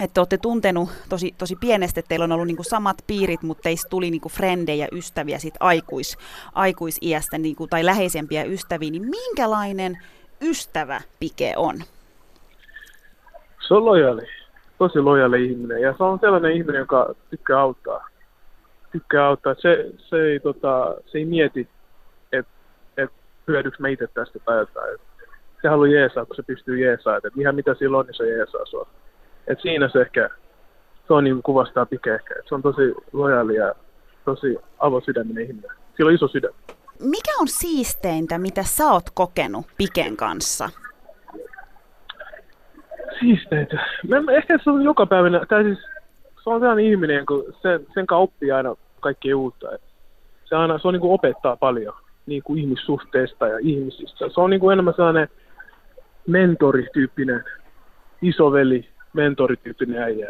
että olette tuntenut tosi, tosi pienestä, että teillä on ollut niinku samat piirit, mutta teistä tuli niinku frendejä, ystäviä sit aikuis, aikuisiästä niinku, tai läheisempiä ystäviä, niin minkälainen ystävä Pike on? Se on lojaali, tosi lojaali ihminen, ja se on sellainen ihminen, joka tykkää auttaa. Tykkää auttaa, se, se, ei, tota, se ei mieti, että et hyödyks mä itse tästä jotain. Et se haluaa jeesaa, kun se pystyy jeesaa, että ihan mitä sillä on, niin se jeesaa sua. Et siinä se ehkä, se on niin kuvastaa Pike ehkä, että se on tosi lojaali ja tosi avosydäminen ihminen. Sillä on iso sydän. Mikä on siisteintä, mitä sä oot kokenut Piken kanssa? Siisteitä. Mä, ehkä se on joka päivänä, tai siis se on sellainen ihminen, kun sen, sen kanssa oppii aina kaikkea uutta. Se, aina, se on niin kuin opettaa paljon niin kuin ihmissuhteista ja ihmisistä. Se on niin kuin enemmän sellainen mentorityyppinen, isoveli, mentorityyppinen äijä.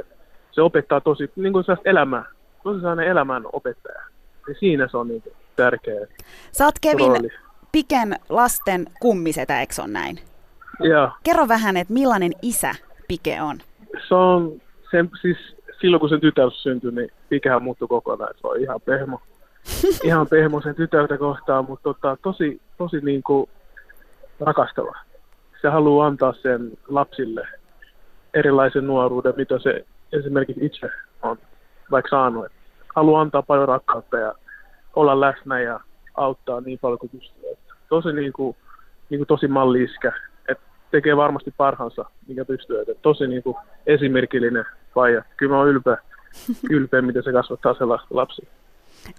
se opettaa tosi niin kuin elämää, tosi sellainen elämän opettaja. Ja siinä se on niin kuin tärkeä Sä oot Kevin rooli. Piken lasten kummisetä, eikö se on näin? Joo. Kerro vähän, että millainen isä Pike on? se on, sen, siis silloin kun sen tytär syntyi, niin Pikehän muuttui kokonaan. Se on ihan pehmo. ihan pehmo sen tytärtä kohtaan, mutta tota, tosi, tosi niin kuin rakastava. Se haluaa antaa sen lapsille erilaisen nuoruuden, mitä se esimerkiksi itse on vaikka saanut. Haluaa antaa paljon rakkautta ja olla läsnä ja auttaa niin paljon kuin pystyy. Tosi niin kuin, niin kuin tosi malliiskä. Et tekee varmasti parhaansa, mikä pystyy. Et tosi niin kuin esimerkillinen faija. Kyllä mä oon ylpeä, ylpeä, miten se kasvattaa se la- lapsi.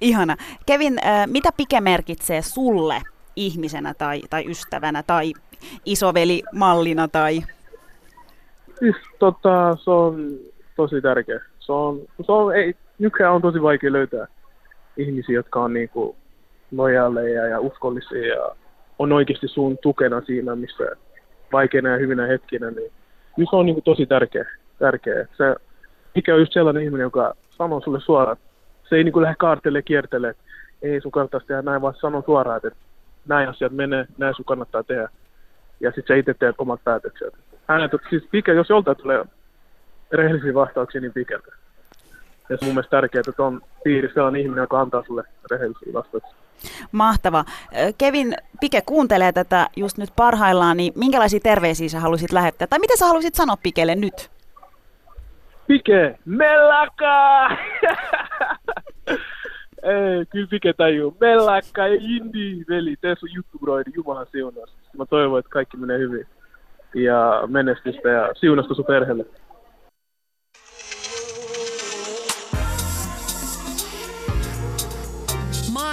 Ihana. Kevin, äh, mitä Pike merkitsee sulle ihmisenä tai, tai ystävänä tai isoveli mallina tai Siis tota, se on tosi tärkeä. Se on, se on, ei, nykyään on tosi vaikea löytää ihmisiä, jotka on niinku lojaaleja ja uskollisia ja on oikeasti sun tukena siinä, missä vaikeina ja hyvinä hetkinä, niin kyllä se on niinku tosi tärkeä. tärkeä. Se, mikä on just sellainen ihminen, joka sanoo sulle suoraan, se ei niinku lähde kaartele kiertele, että ei sun kannattaisi tehdä näin, vaan sanoo suoraan, että näin asiat menee, näin sun kannattaa tehdä. Ja sitten sä itse teet omat päätökset. Hänet, siis Pike, jos joltain tulee rehellisiä vastauksia, niin Pikeltä. Ja se on mun mielestä tärkeää, että on piirissä sellainen ihminen, joka antaa sulle rehellisiä vastauksia. mahtava. Kevin, Pike kuuntelee tätä just nyt parhaillaan, niin minkälaisia terveisiä sä haluaisit lähettää? Tai mitä sä haluaisit sanoa Pikelle nyt? Pike, mellakka! Ei, kyllä Pike tajuu. Mellakka ja Indi, veli, tee sun juttu, bro, Jumalan siunaus. Mä toivon, että kaikki menee hyvin. Ja menestystä ja siunasta sun perheelle.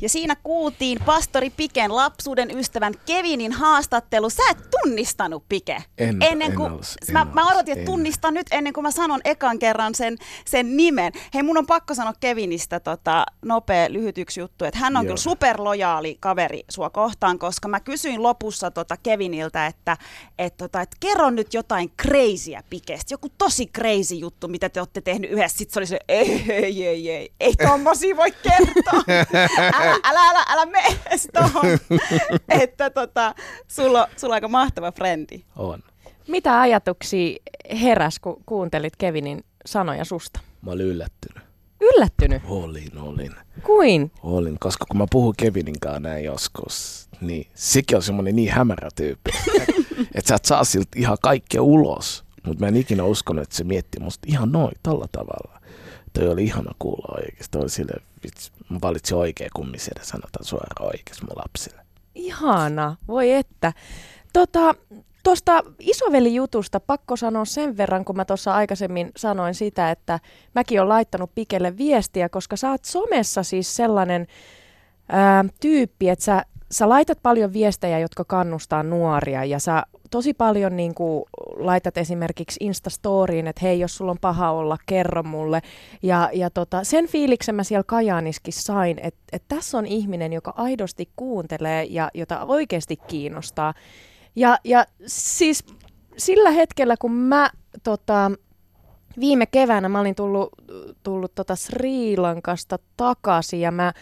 Ja siinä kuultiin pastori Piken lapsuuden ystävän Kevinin haastattelu. Sä et tunnistanut Pike. En- ennen en kuin, ois- mä, en mä ois, odotin, että en. tunnistan nyt ennen kuin mä sanon ekan kerran sen, sen nimen. Hei, mun on pakko sanoa Kevinistä tota, nopea lyhyt yksi juttu, että hän on Joo. kyllä superlojaali kaveri sua kohtaan, koska mä kysyin lopussa tota Keviniltä, että et, tota, et kerro nyt jotain crazyä Pikestä, joku tosi crazy juttu, mitä te olette tehnyt yhdessä. Sitten se oli se, ei, ei, ei, ei, ei tommosia voi kertoa. älä, älä, älä, älä mene edes tohon. että tota, sulla, on- sulla on aika mahtava frendi. On. Mitä ajatuksia heräs, kun kuuntelit Kevinin sanoja susta? Mä olin yllättynyt. Yllättynyt? Olin, olin. Kuin? Olin, koska kun mä puhun Kevinin kanssa näin joskus, niin sekin on semmoinen niin hämärä tyyppi, että sä et saa siltä ihan kaikkea ulos. Mutta mä en ikinä uskonut, että se mietti musta ihan noin, tällä tavalla. Toi oli ihana kuulla oikeasti. Toi oli sille, vitsi, mä valitsin oikein kummisedä, sanotaan suoraan oikeasti mun lapsille. Ihana, voi että. Tota, Tuosta isoveli-jutusta pakko sanoa sen verran, kun mä tuossa aikaisemmin sanoin sitä, että mäkin olen laittanut Pikelle viestiä, koska sä oot somessa siis sellainen ää, tyyppi, että sä, sä laitat paljon viestejä, jotka kannustaa nuoria ja sä tosi paljon niin kuin, laitat esimerkiksi Instastoriin, että hei, jos sulla on paha olla, kerro mulle. Ja, ja tota, sen fiiliksen mä siellä Kajaaniskin sain, että, että tässä on ihminen, joka aidosti kuuntelee ja jota oikeasti kiinnostaa. Ja, ja siis sillä hetkellä, kun mä tota, viime keväänä mä olin tullut, tullut tota Sri Lankasta takaisin ja mä,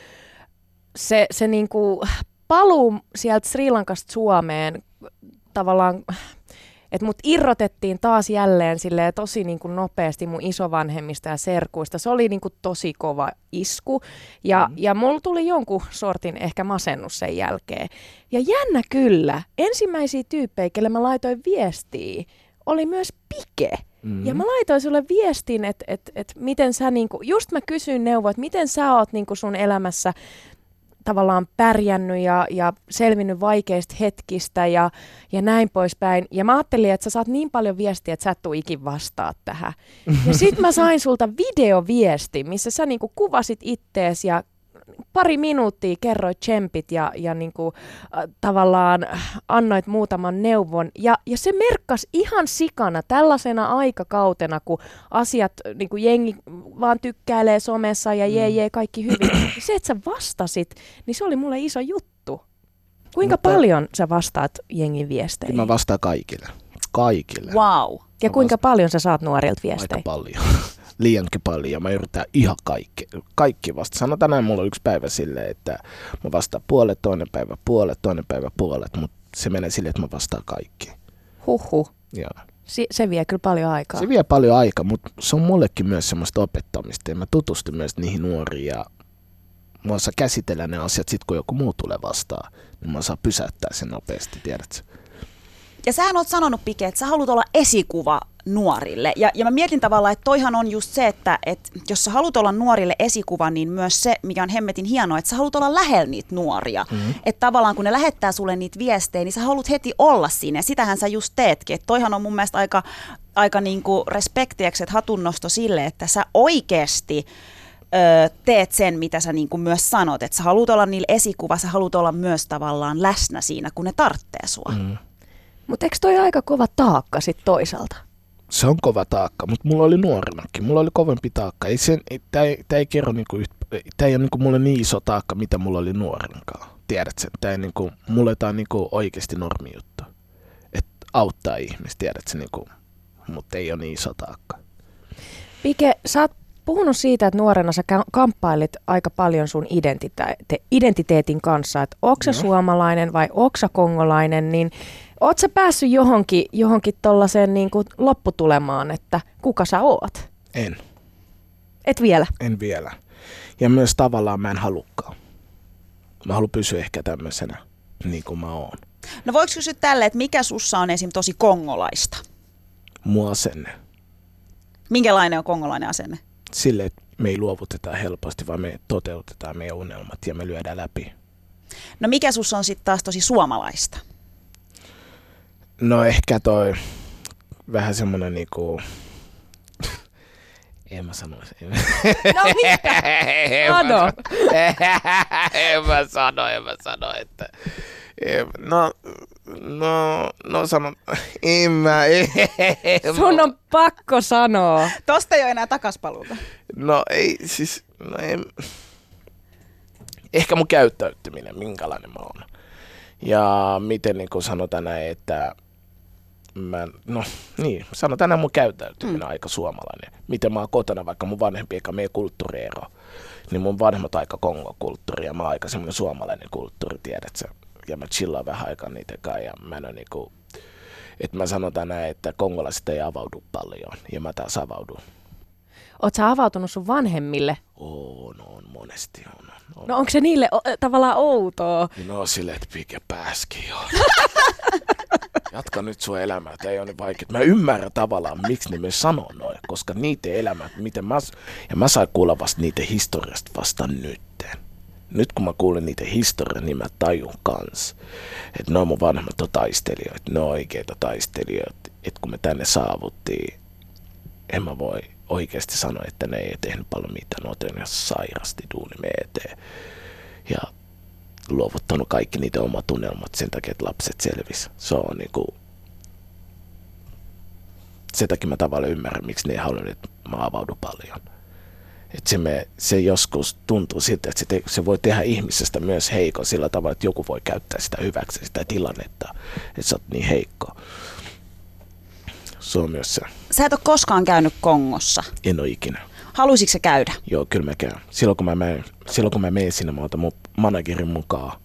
se, se niinku paluu sieltä Sri Lankasta Suomeen tavallaan, että mut irrotettiin taas jälleen silleen tosi niinku nopeasti mun isovanhemmista ja serkuista. Se oli niinku tosi kova isku ja, mm. ja mulla tuli jonkun sortin ehkä masennus sen jälkeen. Ja jännä kyllä, ensimmäisiä tyyppejä, kelle mä laitoin viestiä, oli myös Pike. Mm-hmm. Ja mä laitoin sulle viestin, että et, et miten sä, niinku, just mä kysyin neuvoa, että miten sä oot niinku sun elämässä tavallaan pärjännyt ja, ja selvinnyt vaikeista hetkistä ja, ja näin poispäin. Ja mä ajattelin, että sä saat niin paljon viestiä, että sä et tuu ikin vastaa tähän. Ja sit mä sain sulta videoviesti, missä sä niinku kuvasit ittees ja pari minuuttia kerroit tsempit ja, ja niinku, äh, tavallaan annoit muutaman neuvon. Ja, ja se merkkas ihan sikana tällaisena aikakautena, kun asiat, niinku jengi vaan tykkäilee somessa ja jee jee kaikki hyvin. se, että sä vastasit, niin se oli mulle iso juttu. Kuinka Mutta- paljon sä vastaat jengin viesteihin? Mä vastaan kaikille. Kaikille. Wow. ja mä kuinka paljon sä saat nuorilta Aika viestejä? paljon. Liiankin paljon. Mä yritän ihan kaikki, kaikki vasta. Sano tänään mulla on yksi päivä silleen, että mä vastaan puolet, toinen päivä puolet, toinen päivä puolet, mutta se menee silleen, että mä vastaan kaikki. Huhhuh. Joo. Se vie kyllä paljon aikaa. Se vie paljon aikaa, mutta se on mullekin myös semmoista opettamista ja mä tutustun myös niihin nuoriin ja mä osaan käsitellä ne asiat sit kun joku muu tulee vastaan, niin mä osaan pysäyttää sen nopeasti, tiedätkö? Ja sähän oot sanonut, Pike, että sä haluat olla esikuva nuorille. Ja, ja mä mietin tavallaan, että toihan on just se, että, että jos sä haluat olla nuorille esikuva, niin myös se, mikä on hemmetin hienoa, että sä haluat olla lähellä niitä nuoria. Mm-hmm. Että tavallaan kun ne lähettää sulle niitä viestejä, niin sä haluat heti olla siinä. Ja sitähän sä just teetkin. Että toihan on mun mielestä aika, aika niinku respektiäkset hatunnosto sille, että sä oikeasti teet sen, mitä sä niinku myös sanot. Että sä haluat olla niillä esikuva, sä haluat olla myös tavallaan läsnä siinä, kun ne tarttee sua. Mm. Mutta eikö toi aika kova taakka sit toisaalta? Se on kova taakka, mutta mulla oli nuorenakin. Mulla oli kovempi taakka. Ei sen, ei, tää, ei, tää ei kerro niinku yht, tää ei ole niinku mulle niin iso taakka, mitä mulla oli nuorenakaan. Tiedätkö? Tää ei niinku, mulle tää on niinku oikeasti normi juttu. Et auttaa ihmistä, tiedätkö? Niinku, mutta ei ole niin iso taakka. Pike, sä oot puhunut siitä, että nuorena sä ka- kamppailit aika paljon sun identite- identiteetin kanssa, että onko sä suomalainen vai onko kongolainen, niin oot sä päässyt johonkin, johonkin tollaiseen niin kuin lopputulemaan, että kuka sä oot? En. Et vielä. En vielä. Ja myös tavallaan mä en halukkaan. Mä haluan pysyä ehkä tämmöisenä, niin kuin mä oon. No voiko kysyä tälle, että mikä sussa on esim. tosi kongolaista? Mua asenne. Minkälainen on kongolainen asenne? Sille, että me ei luovuteta helposti, vaan me toteutetaan meidän unelmat ja me lyödään läpi. No mikä sussa on sitten taas tosi suomalaista? No ehkä toi vähän semmonen niinku... En mä sanoisi. No mitä? mä, Sano. en mä sano, en mä sano, että... No, no, no sanon, en mä, en, Sun on pakko sanoa. Tosta ei ole enää takaspaluuta. No ei, siis, no en, ehkä mun käyttäytyminen, minkälainen mä oon. Ja miten niin sanotaan näin, että mä, no niin, sanotaan näin mun käyttäytyminen mm. aika suomalainen. Miten mä oon kotona, vaikka mun vanhempi eikä meidän kulttuuriero, niin mun vanhemmat aika kongo-kulttuuri ja mä oon aika semmoinen suomalainen kulttuuri, tiedät sä. Ja mä chillaan vähän aikaa niitä kanssa ja mä en niinku, että mä sanotaan näin, että kongolaiset ei avaudu paljon ja mä taas avaudun. Oot sä avautunut sun vanhemmille? On, on, monesti on. on. No onko se niille o- tavallaan outoa? No silleen, että pike pääski jo. Jatka nyt sun elämää, tää ei ole niin vaikea. Mä ymmärrän tavallaan, miksi ne myös sanoo noin, koska niiden elämät, miten mä, ja mä sain kuulla vasta niiden historiasta vasta nytten. Nyt kun mä kuulen niiden historian, niin mä tajun kans, että ne on mun vanhemmat on taistelijoita, ne on oikeita taistelijoita, että kun me tänne saavuttiin, en mä voi oikeasti sanoa, että ne ei tehnyt paljon mitään, ne on sairasti duuni me eteen. Ja luovuttanut kaikki niitä omat tunnelmat sen takia, että lapset selvis. Se on niinku... Sen takia mä tavallaan ymmärrän, miksi ne ei halunnut, että mä avaudu paljon. Et se, me, se joskus tuntuu siltä, että se, te, se voi tehdä ihmisestä myös heikko sillä tavalla, että joku voi käyttää sitä hyväksi, sitä tilannetta, että sä oot niin heikko. Se on myös se. Sä et ole koskaan käynyt Kongossa. En ole ikinä. Haluaisitko sä käydä? Joo, kyllä mä käyn. Silloin kun mä menen, silloin kun mä menen sinne, mä otan mun managerin mukaan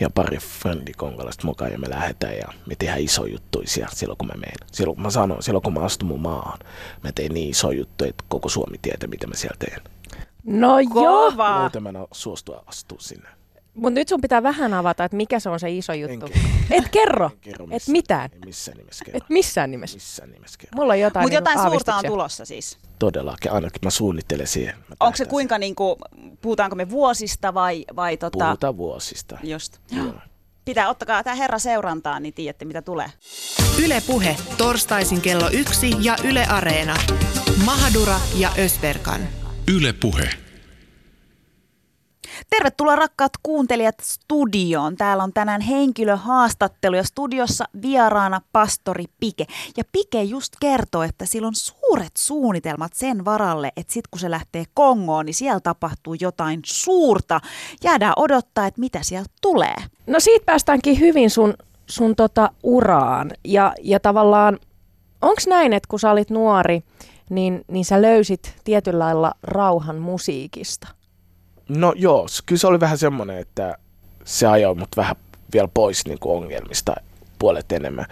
ja pari frendi kongolasta mukaan ja me lähdetään ja me tehdään iso juttuja siellä silloin kun mä menen. Silloin kun mä sanon, silloin kun mä astun mun maahan, mä teen niin iso juttu, että koko Suomi tietää, mitä mä siellä teen. No joo, Kova! Muuten mä en suostua astua sinne. Mutta nyt sun pitää vähän avata, että mikä se on se iso juttu. kerro. Et kerro, En kerro et missään. mitään, En missään nimessä kerro. et missään nimessä. Missään nimessä kerro. Mulla on jotain, Mutta niinku jotain suurta on tulossa siis. Todellakin, ainakin mä suunnittelen siihen. Mä Onko se kuinka, niinku, puhutaanko me vuosista vai, vai tota... Puhutaan vuosista. Just. Joo. Pitää, ottakaa tämä herra seurantaan, niin tiedätte mitä tulee. Yle Puhe, torstaisin kello yksi ja Yle Areena. Mahadura ja Ösberkan. Yle Puhe. Tervetuloa rakkaat kuuntelijat studioon. Täällä on tänään henkilöhaastattelu ja studiossa vieraana pastori Pike. Ja Pike just kertoo, että sillä on suuret suunnitelmat sen varalle, että sit kun se lähtee Kongoon, niin siellä tapahtuu jotain suurta. Jäädään odottaa, että mitä sieltä tulee. No siitä päästäänkin hyvin sun, sun tota uraan. Ja, ja tavallaan, onko näin, että kun sä olit nuori, niin, niin sä löysit tietyllä lailla rauhan musiikista? No joo, kyllä se oli vähän semmoinen, että se ajoi mut vähän vielä pois niin kuin ongelmista puolet enemmän.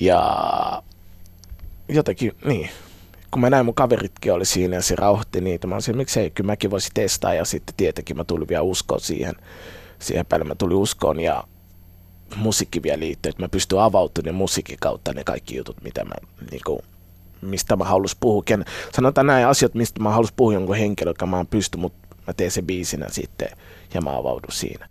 Ja jotenkin, niin. Kun mä näin mun kaveritkin oli siinä ja se rauhoitti niitä, mä olisin, miksei, kyllä mäkin voisin testaa ja sitten tietenkin mä tulin vielä uskoon siihen. Siihen päälle mä tulin uskoon ja musiikki vielä liittyy, että mä pystyn avautumaan musiikin kautta ne kaikki jutut, mitä mä, niin kuin, mistä mä haluaisin puhua. Ken, sanotaan näin asiat, mistä mä haluaisin puhua jonkun henkilön, joka mä pysty, mutta mä teen sen biisinä sitten ja mä avaudun siinä.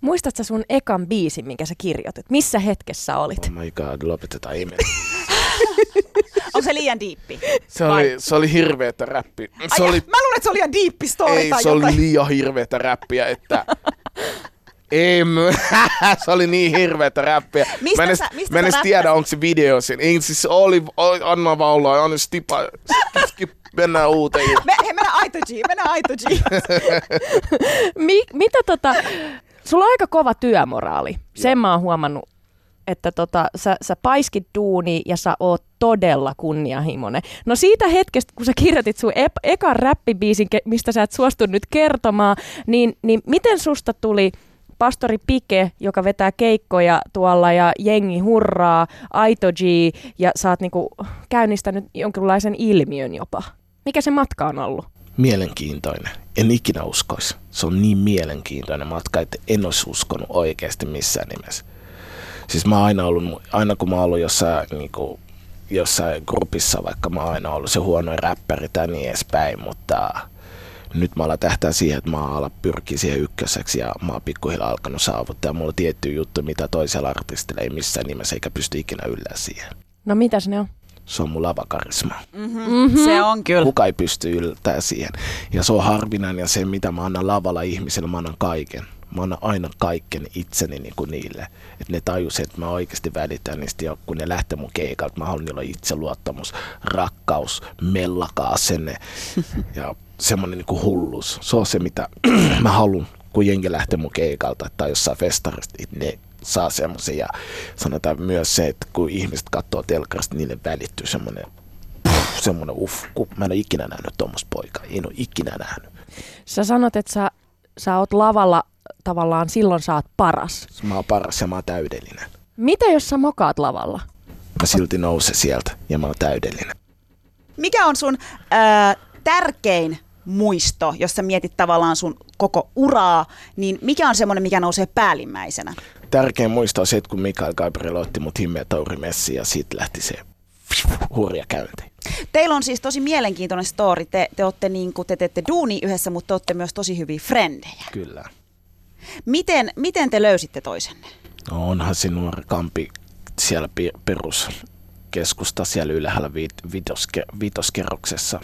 Muistatko sä sun ekan biisin, minkä sä kirjoitit? Missä hetkessä olit? Oh my god, lopetetaan ihme. Onko se liian diippi? Se oli, se oli hirveetä räppi. Se Ai, oli, Mä luulen, että se oli liian diippi story ei, tai se oli jotain. liian hirveätä räppiä, että... Ei, se oli niin hirveätä räppiä. Mistä mä en sä- mistä mä en tiedä, onko se video siinä. Ei, siis oli, oli anna vaan olla, anna stipa, skip, skip, mennään uuteen. Me, hei, mennään Aito G, mennään Aito G. Mi- mitä tota, sulla on aika kova työmoraali. Sen mä oon huomannut, että tota, sä, sä paiskit duuni ja sä oot todella kunnianhimoinen. No siitä hetkestä, kun sä kirjoitit sun ep- ekan räppibiisin, ke- mistä sä et suostu nyt kertomaan, niin, niin miten susta tuli Pastori Pike, joka vetää keikkoja tuolla ja jengi hurraa, Aito G, ja sä oot niinku käynnistänyt jonkinlaisen ilmiön jopa. Mikä se matka on ollut? Mielenkiintoinen. En ikinä uskoisi. Se on niin mielenkiintoinen matka, että en olisi uskonut oikeasti missään nimessä. Siis mä aina ollut, aina kun mä oon ollut jossain, niin kuin, jossain grupissa, vaikka mä oon aina ollut se huono räppäri tai niin edespäin, mutta nyt mä alan tähtää siihen, että mä alan pyrkiä siihen ykköseksi ja mä oon pikkuhiljaa alkanut saavuttaa. Mulla on tiettyjä juttuja, mitä toisella artistilla ei missään nimessä eikä pysty ikinä yllää siihen. No mitäs ne on? Se on mun lavakarisma. Mm-hmm. Se on kyllä. Kuka ei pysty yltää siihen. Ja se on harvinainen ja se, mitä mä annan lavalla ihmiselle, mä annan kaiken. Mä annan aina kaiken itseni niin kuin niille. Että ne tajus, että mä oikeasti välitän niistä ja kun ne lähtee mun keikalta, mä haluan niillä itseluottamus, rakkaus, mellaka asenne ja semmoinen niin kuin hullus. Se on se, mitä mä haluan, kun jengi lähtee mun keikalta tai jossain festarista, ne saa semmoisen. Ja sanotaan myös se, että kun ihmiset katsoo telkarista, niille välittyy semmoinen Puh, semmoinen uff, kun mä en ole ikinä nähnyt tuommoista poikaa. En ole ikinä nähnyt. Sä sanot, että sä, sä oot lavalla tavallaan silloin sä oot paras. Mä oon paras ja mä oon täydellinen. Mitä jos sä mokaat lavalla? Mä silti nousen sieltä ja mä oon täydellinen. Mikä on sun äh, tärkein muisto, jos sä mietit tavallaan sun koko uraa, niin mikä on semmoinen, mikä nousee päällimmäisenä? Tärkein muisto on se, että kun Mikael Gabriel otti mut himmeä taurimessiin ja siitä lähti se hurja käynti. Teillä on siis tosi mielenkiintoinen story. Te, te, olette niin kuin, te teette duuni yhdessä, mutta te olette myös tosi hyviä frendejä. Kyllä. Miten, miten te löysitte toisenne? No onhan se nuori kampi siellä peruskeskusta siellä ylhäällä vi- vitoske- vitoskerroksessa.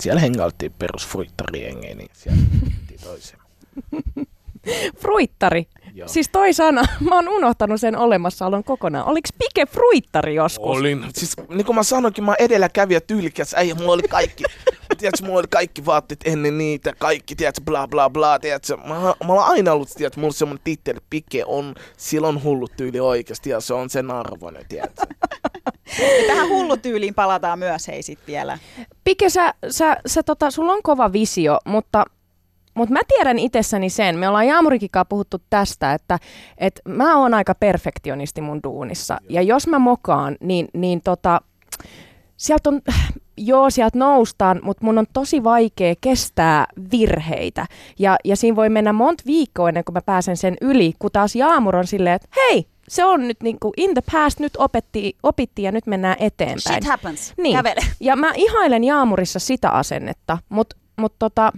Siellä hengailtiin perusfruittariengeen, niin siellä toisemme. Fruittari. Joo. Siis toi sana, mä oon unohtanut sen olemassaolon kokonaan. Oliks Pike fruittari joskus? Olin. Siis niin kuin mä sanoinkin, mä edelläkävijä tyylikäs äijä, mulla oli kaikki. Tiedätkö, mulla oli kaikki vaatteet ennen niitä, kaikki, tiedätkö, bla bla bla, tiedätkö. Mä, mä oon aina ollut, tiedätkö, mulla on semmonen titteli, Pike on, silloin hullu tyyli oikeasti ja se on sen arvoinen, tiedätkö. Ja tähän hullutyyliin palataan myös hei sit vielä. Pike, sä, sä, sä tota, sulla on kova visio, mutta, mutta mä tiedän itsessäni sen, me ollaan Jaamurikikaan puhuttu tästä, että, että mä oon aika perfektionisti mun duunissa. Ja jos mä mokaan, niin, niin tota, sieltä on, joo, sieltä noustaan, mutta mun on tosi vaikea kestää virheitä. Ja, ja siinä voi mennä monta viikkoa ennen kuin mä pääsen sen yli, kun taas Jaamur on silleen, että hei, se on nyt niinku in the past, nyt opetti, opittiin ja nyt mennään eteenpäin. Shit happens. Niin. Kävele. Ja mä ihailen Jaamurissa sitä asennetta, mutta mut tota,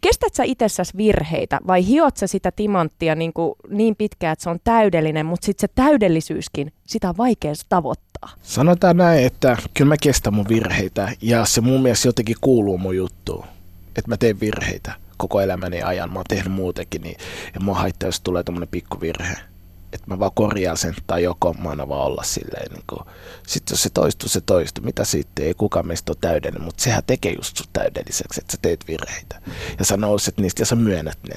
kestät sä itsessäsi virheitä vai hiot sä sitä timanttia niin, kuin niin pitkään, että se on täydellinen, mutta sitten se täydellisyyskin, sitä on vaikea tavoittaa. Sanotaan näin, että kyllä mä kestän mun virheitä ja se mun mielestä jotenkin kuuluu mun juttuun, että mä teen virheitä. koko elämäni ajan. Mä oon tehnyt muutenkin, niin, ja mua haittaa, jos tulee tommonen pikkuvirhe. Että mä vaan korjaan sen, tai joko mä annan vaan olla silleen. Niin kuin. Sitten jos se toistuu, se toistuu. Mitä sitten? Ei kukaan meistä ole täydellinen, mutta sehän tekee just sut täydelliseksi, että sä teet virheitä. Ja sä nouset niistä ja sä myönnät ne.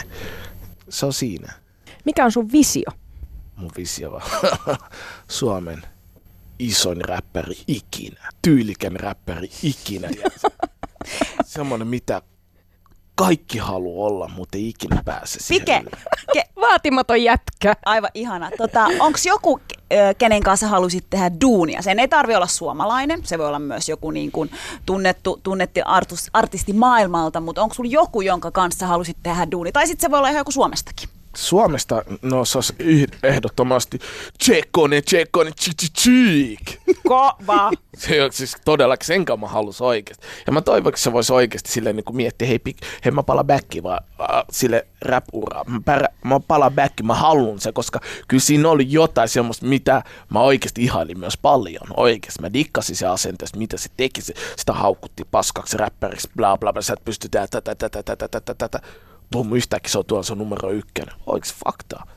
Se on siinä Mikä on sun visio? mun visio vaan. Suomen isoin räppäri ikinä. Tyylikän räppäri ikinä. Semmoinen, mitä kaikki haluaa olla, mutta ei ikinä pääse siihen. Pike, ke, Vaatimaton jätkä. aivan ihana. Tota, Onko joku, kenen kanssa halusit tehdä duunia? Sen ei tarvi olla suomalainen, se voi olla myös joku niin kuin tunnettu, tunnettu artisti maailmalta, mutta onko sulla joku, jonka kanssa halusit tehdä duuni? Tai sitten se voi olla ihan joku Suomestakin. Suomesta, no yh- ehdottomasti Tsekkonen, Tsekkonen, Chichichik. Kova! Se on siis todellakin sen mä halus oikeasti. Ja mä toivon, että se voisi oikeasti silleen niin miettiä, hei, pik, hei mä palaan backiin vaan äh, sille rap Mä, pärä, mä palaan backiin, mä haluan se, koska kyllä siinä oli jotain semmoista, mitä mä oikeasti ihailin myös paljon. Oikeasti mä dikkasin se asenteesta, mitä se teki. Se, sitä haukutti paskaksi räppäriksi, bla bla bla, sä et pysty tätä, tätä, tätä, tätä, tätä, tätä. Pum, yhtäkkiä se on tuolla se on numero ykkönen. Oikeasti faktaa.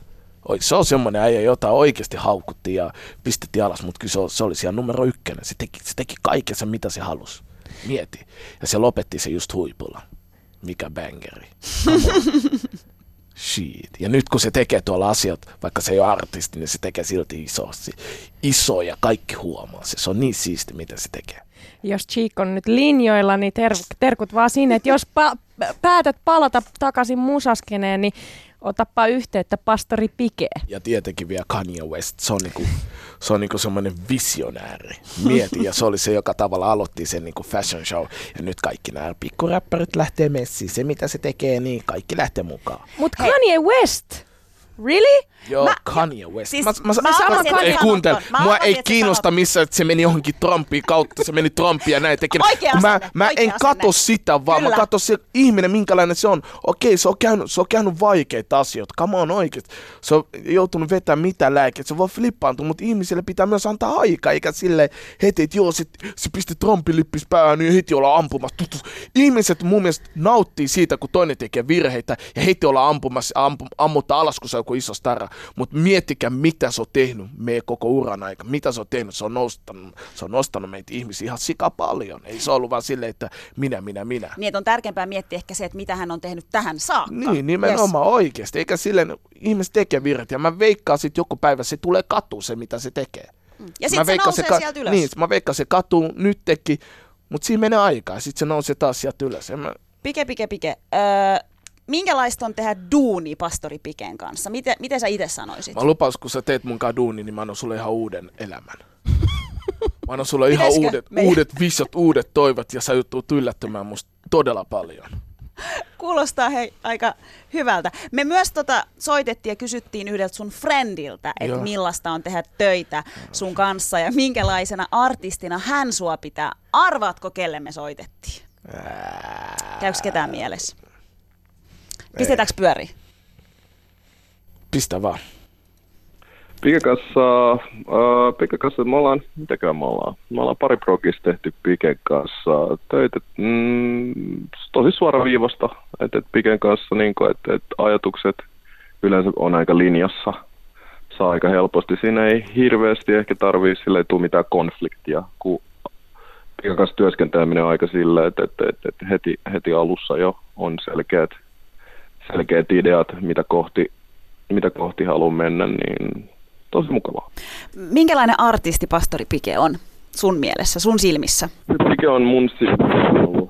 Oi, se on semmoinen äijä, jota oikeasti haukuttiin ja pistettiin alas, mutta kyllä se, se oli siellä numero ykkönen. Se teki, se teki kaiken sen, mitä se halusi. Mieti. Ja se lopetti se just huipulla. Mikä bangeri. Shit. Ja nyt kun se tekee tuolla asiat, vaikka se ei ole artisti, niin se tekee silti isosti. Iso ja kaikki huomaa se. Se on niin siisti, mitä se tekee. Jos Cheek on nyt linjoilla, niin ter- terkut vaan sinne, että jos pa- päätät palata takaisin musaskeneen, niin otappa yhteyttä pastori Pike. Ja tietenkin vielä Kanye West, se on, niinku, se on niinku semmoinen visionääri. Mieti, ja se oli se, joka tavalla aloitti sen niinku fashion show. Ja nyt kaikki nämä pikkuräppärit lähtee messiin. Se, mitä se tekee, niin kaikki lähtee mukaan. Mutta Kanye West, really? Joo, Mä- Kanye West. siis mä, mä, mä mä, arvasin, että ei kuuntele. Mua ei kiinnosta missä, että se meni johonkin Trumpiin kautta. Se meni Trumpia ja näin teki. Oikea Kun mä, mä oikea en kato asenne. sitä, vaan Kyllä. mä katson se ihminen, minkälainen se on. Okei, se on käynyt, se on käynyt vaikeita asioita. Come on oikeesti. Se on joutunut vetämään mitä lääkkeitä. Se voi flippaantua, mutta ihmisille pitää myös antaa aikaa, eikä sille heti, että joo, se, se pisti Trumpin lippis päähän, niin heti ollaan ampumassa. Ihmiset mun mielestä nauttii siitä, kun toinen tekee virheitä ja heti ollaan ampumassa, ampu, ammuttaa alas, kun se on joku iso stara. Mutta miettikää, mitä se on tehnyt meidän koko uran aika. Mitä se on tehnyt? Se on nostanut, se on nostanut meitä ihmisiä ihan sika paljon. Ei se ollut vaan silleen, että minä, minä, minä. Niin, on tärkeämpää miettiä ehkä se, että mitä hän on tehnyt tähän saakka. Niin, nimenomaan yes. oikeasti. Eikä silleen, ihmiset tekee virheitä. Ja mä veikkaan sit joku päivä, se tulee katua se, mitä se tekee. Ja Mä sitten se nousee ka- sieltä ylös. Niin, mä veikkaan, se katuu nyt teki, mutta siinä menee aikaa. Sitten se nousee taas sieltä ylös. Ja mä, Pike, pike, pike. Öö, minkälaista on tehdä duuni pastori Piken kanssa? Miten, miten sä itse sanoisit? Mä lupaus, kun sä teet mun kanssa duuni, niin mä annan sulle ihan uuden elämän. Mä annan sulle ihan Pitäisikö uudet, meidän- uudet visiot, uudet toivot ja sä tulet yllättämään musta todella paljon. Kuulostaa hei, aika hyvältä. Me myös tota, soitettiin ja kysyttiin yhdeltä sun friendiltä, että millaista on tehdä töitä sun kanssa ja minkälaisena artistina hän sua pitää. Arvaatko, kelle me soitettiin? Käykö ketään mielessä? Pistetäänkö pyöriin? Pistä vaan. Pike kanssa, äh, Pike kanssa me ollaan, mitäkään me ollaan? Me ollaan pari progista tehty Piken kanssa töitä, mm, tosi suoraviivasta, että et Piken kanssa niin että et ajatukset yleensä on aika linjassa, saa aika helposti. Siinä ei hirveästi ehkä tarvii sille ei tule mitään konfliktia, kun Piken kanssa työskenteleminen on aika sillä, että, että, että, että heti, heti alussa jo on selkeät, selkeät ideat, mitä kohti, mitä kohti haluan mennä, niin tosi mukavaa. Minkälainen artisti pastori Pike on sun mielessä, sun silmissä? Mikä on mun silmissä ollut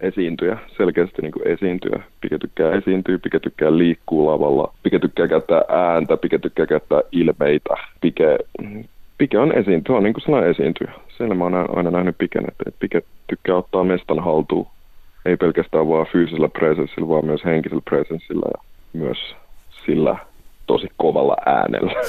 esiintyjä, selkeästi niin kuin esiintyjä. Pike tykkää esiintyä, Pike tykkää liikkua lavalla, Pike tykkää käyttää ääntä, Pike tykkää käyttää ilmeitä. Pike, Pike on esiintyjä, on niin kuin sellainen esiintyjä. Siellä mä oon aina- nähnyt Piken, että Pike tykkää ottaa mestan haltuun. Ei pelkästään vaan fyysisellä presenssillä, vaan myös henkisellä presenssillä ja myös sillä tosi kovalla äänellä.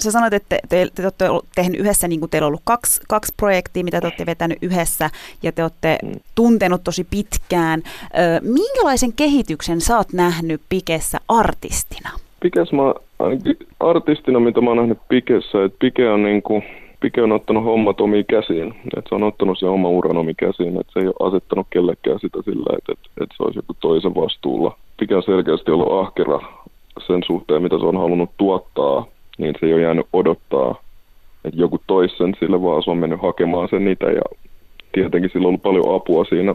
Sä sanoit, että te, te, te olette tehnyt yhdessä, niin kuin teillä on ollut kaksi, kaksi projektia, mitä te olette vetänyt yhdessä, ja te olette Mm. tuntenut tosi pitkään. Ö, minkälaisen kehityksen sä oot nähnyt Pikessä artistina? Pikes mä, ainakin artistina, mitä mä oon nähnyt Pikessä, että Pike on niinku, Pike on ottanut hommat omiin käsiin. Et se on ottanut se oma uran omiin käsiin, että se ei ole asettanut kellekään sitä sillä, että, että, että se olisi joku toisen vastuulla. Pike on selkeästi ollut ahkera sen suhteen, mitä se on halunnut tuottaa, niin se ei ole jäänyt odottaa, että joku toisen sille, vaan se on mennyt hakemaan sen niitä ja tietenkin sillä on ollut paljon apua siinä,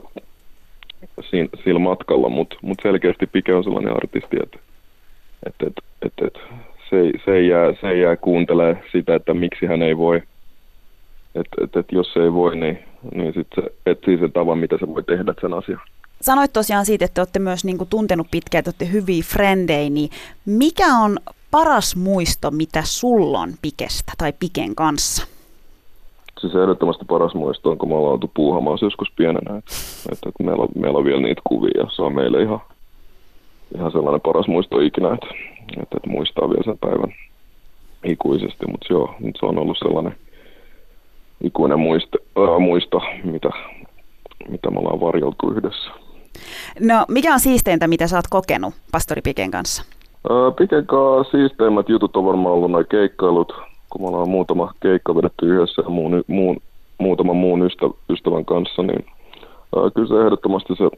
siinä sillä matkalla, mutta mut selkeästi Pike on sellainen artisti, että, että, että, että, että se, se, ei jää, se ei jää kuuntelee sitä, että miksi hän ei voi. Että, että, että jos se ei voi, niin, niin sitten se etsii sen tavan, mitä se voi tehdä sen asian. Sanoit tosiaan siitä, että olette myös niin kuin, tuntenut pitkään, että olette hyviä frendejä, niin mikä on paras muisto, mitä sulla on Pikestä tai Piken kanssa? Siis ehdottomasti paras muisto on, kun me ollaan oltu puuhamaan joskus pienenä. Että, että, että meillä, on, meillä on vielä niitä kuvia se on meille ihan, ihan sellainen paras muisto ikinä, että, että, että muistaa vielä sen päivän ikuisesti. Mutta joo, nyt se on ollut sellainen ikuinen muisto, äh, muisto mitä, mitä me ollaan varjeltu yhdessä. No, mikä on siisteintä, mitä sä oot kokenut Pastori Piken kanssa? Piken kanssa siisteimmät jutut on varmaan ollut noin keikkailut, kun me ollaan muutama keikka vedetty yhdessä ja muun, muun, muutaman muun ystä, ystävän kanssa, niin ää, kyllä se ehdottomasti se,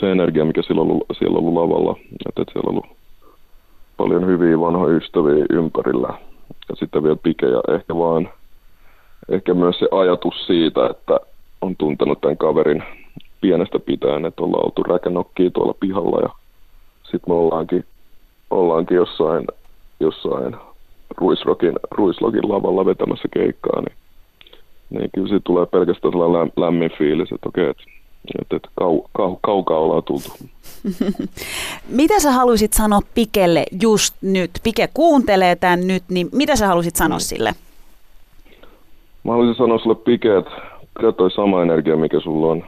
se energia, mikä siellä on ollut, siellä on ollut lavalla, että, että siellä on ollut paljon hyviä vanhoja ystäviä ympärillä ja sitten vielä Pike ja ehkä vaan ehkä myös se ajatus siitä, että on tuntenut tämän kaverin pienestä pitäen, että ollaan oltu räkänokkia tuolla pihalla ja sitten me ollaankin, ollaankin jossain, jossain Ruisrokin, Ruisrokin lavalla vetämässä keikkaa, niin, niin kyllä siitä tulee pelkästään sellainen lämmin fiilis, että okei, että että, että kau, kau, kaukaa ollaan tultu. mitä sä haluaisit sanoa Pikelle just nyt? Pike kuuntelee tämän nyt, niin mitä sä haluaisit sanoa mm. sille? Mä haluaisin sanoa sulle Pike, että pidä toi sama energia, mikä sulla on.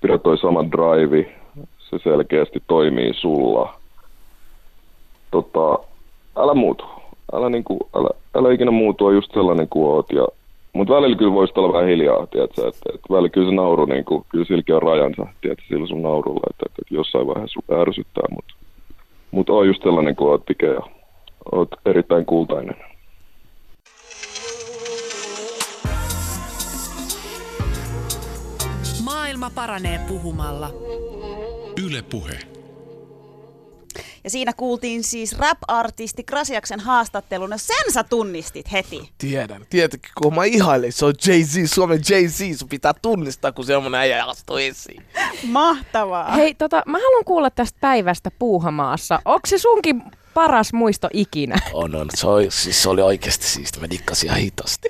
Pidä toi sama drive. Se selkeästi toimii sulla. Tota, älä muutu. Älä, niinku, älä, älä ikinä muutua just sellainen kuin oot. Ja, mutta välillä kyllä voisi olla vähän hiljaa, tiedätkö, että, että välillä kyllä se nauru, niin kuin, kyllä silläkin on rajansa, tiedätkö, sillä sun naurulla, että, että, että jossain vaiheessa sun ärsyttää, mutta, mutta on just sellainen kuin oot, Pike, ja oot erittäin kultainen. Maailma paranee puhumalla. Yle Puhe. Ja siinä kuultiin siis rap-artisti Krasiaksen haastattelun. No sen sä tunnistit heti. Tiedän. Tiedätkö, kun mä ihailin, se on Jay-Z, Suomen Jay-Z. Sun pitää tunnistaa, kun semmonen äijä astuu esiin. Mahtavaa. Hei, tota, mä haluan kuulla tästä päivästä Puuhamaassa. Onko se sunkin paras muisto ikinä? On, on. Se, oli, siis se oli oikeasti siisti. Mä dikkasin ihan hitosti.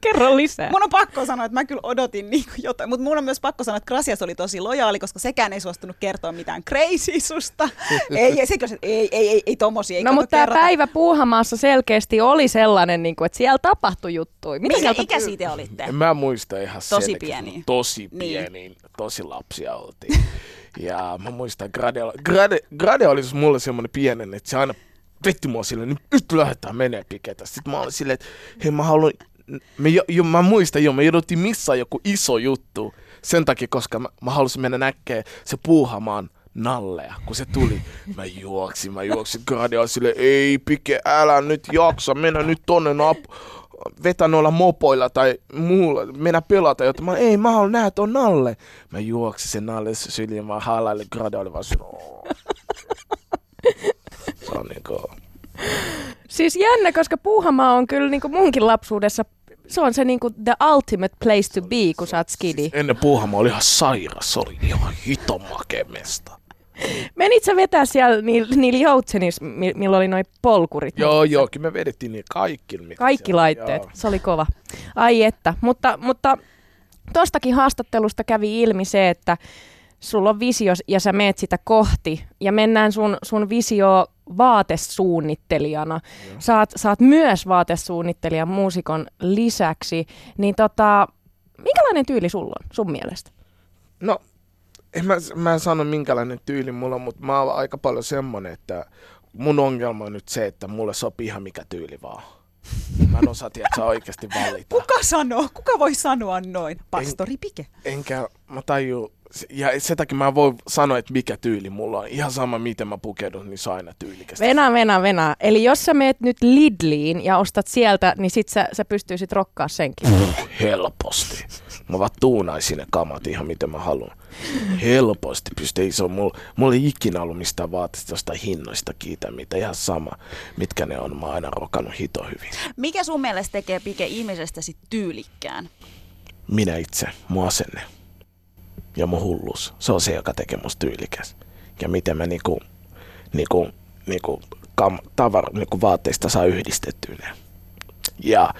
Kerro lisää. Mun on pakko sanoa, että mä kyllä odotin niin jotain, mutta mun on myös pakko sanoa, että Grasias oli tosi lojaali, koska sekään ei suostunut kertoa mitään crazy susta. ei, ei, se, ei, ei, ei, ei tommosia. Ei no mutta tämä päivä Puuhamaassa selkeästi oli sellainen, niin kuin, että siellä tapahtui juttuja. Mitä Minkä ikäisiä te olitte? Mä muistan ihan Tosi selkeä. pieni. Tosi pieni. Niin. Tosi lapsia oltiin. ja mä muistan, Grade, Grade, Grade oli mulle semmoinen pienen, että se aina vetti mua silleen, nyt, nyt lähdetään menee piketä. Sitten mä olin silleen, että hei mä haluan me jo, jo, mä muistan jo, me jouduttiin missään joku iso juttu sen takia, koska mä, mä halusin mennä näkee se puuhamaan nalleja, kun se tuli. Mä juoksin, mä juoksin Guardian sille, ei Pike, älä nyt jaksa, mennä nyt tonne nap- vetä noilla mopoilla tai muulla, mennä pelata, jotta mä, ei mä haluan nähdä ton nalle. Mä juoksin sen nalle syliin, mä halailin, Guardian oli vaan se on niinku... Siis jännä, koska Puuhamaa on kyllä niin kuin munkin lapsuudessa se on se niinku the ultimate place to be, kun sä oot skidi. Siis ennen puuhama oli ihan sairas, se oli ihan hiton makemesta. Menit sä vetää siellä niillä niil joutsenis, millä oli noin polkurit? Joo, joo, kyllä me vedettiin niin kaikki. Kaikki siellä. laitteet, joo. se oli kova. Ai että, mutta, mutta tostakin haastattelusta kävi ilmi se, että sulla on visio ja sä meet sitä kohti ja mennään sun, sun visio vaatesuunnittelijana. Saat, saat myös vaatesuunnittelijan muusikon lisäksi. Niin tota, minkälainen tyyli sulla on sun mielestä? No, en mä, mä en sano minkälainen tyyli mulla on, mutta mä oon aika paljon semmonen, että mun ongelma on nyt se, että mulle sopii ihan mikä tyyli vaan. Mä en osaa tiedä, oikeasti valita. Kuka sanoo? Kuka voi sanoa noin? Pastori Pike. En, enkä, mä tajuu, se- ja sen takia mä voin sanoa, että mikä tyyli mulla on. Ihan sama, miten mä pukeudun, niin se on aina tyylikästä. Venä, venä, venä. Eli jos sä meet nyt Lidliin ja ostat sieltä, niin sit sä, sä pystyisit rokkaa senkin. Helposti. Mä vaan tuunaisin ne kamat ihan miten mä haluan. Helposti pystyy. On mulla, mulla ei ikinä ollut mistään vaatteista jostain hinnoista kiitä, mitä ihan sama, mitkä ne on. Mä oon aina rokannut hito hyvin. Mikä sun mielestä tekee Pike ihmisestä sit tyylikkään? Minä itse, mun asenne ja mun hulluus. Se on se, joka tekee musta tyylikäs. Ja miten mä niinku, niinku, niinku kam, tavar, niinku vaatteista saa yhdistettyä ne. Ja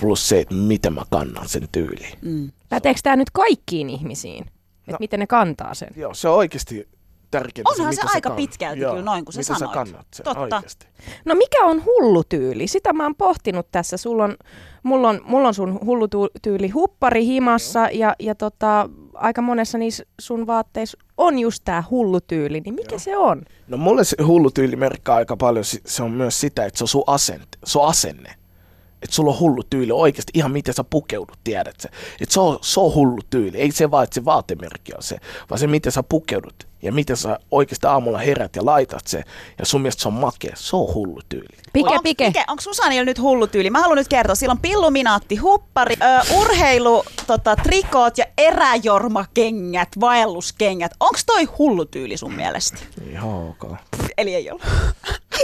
plus se, että miten mä kannan sen tyyliin. Mm. Päteekö tämä nyt kaikkiin ihmisiin? Että No. miten ne kantaa sen? Joo, se on oikeasti tärkeintä. Onhan se mitä sä aika pitkälti Joo, kyllä noin, kun sä miten sanoit. sä kannat sen, Totta. oikeasti. No mikä on hullu tyyli? Sitä mä oon pohtinut tässä. Sulla on, mulla, on, mulla on sun hullu tyyli huppari himassa ja, ja tota, aika monessa niissä sun vaatteissa on just tää hullu tyyli. Niin mikä Joo. se on? No mulle se hullu tyyli merkkaa aika paljon, se on myös sitä, että se on sun asente, se on asenne. Että sulla on hullu tyyli oikeasti ihan miten sä pukeudut, tiedät se. Että se on, se on hullu tyyli, ei se vaan, että se vaatemerkki on se, vaan se miten sä pukeudut ja miten sä oikeasti aamulla herät ja laitat se. Ja sun mielestä se on makea, se on hullu tyyli. Pike, onks, pike. Pike, onko Susanilla nyt hullu tyyli? Mä haluan nyt kertoa. Sillä on pilluminaatti, huppari, ö, urheilu, tota, trikoot ja eräjormakengät, vaelluskengät. Onko toi hullu tyyli sun mielestä? Ihan ok. Eli ei ollut.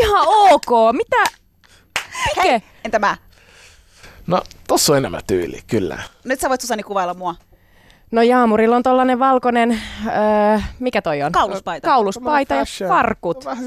Ihan ok. Mitä? Pike. Entä mä? No, tossa on enemmän tyyli, kyllä. Nyt sä voit Susani kuvailla mua. No Jaamurilla on tollanen valkoinen, öö, mikä toi on? Kauluspaita. Kauluspaita ja farkut. Vähän.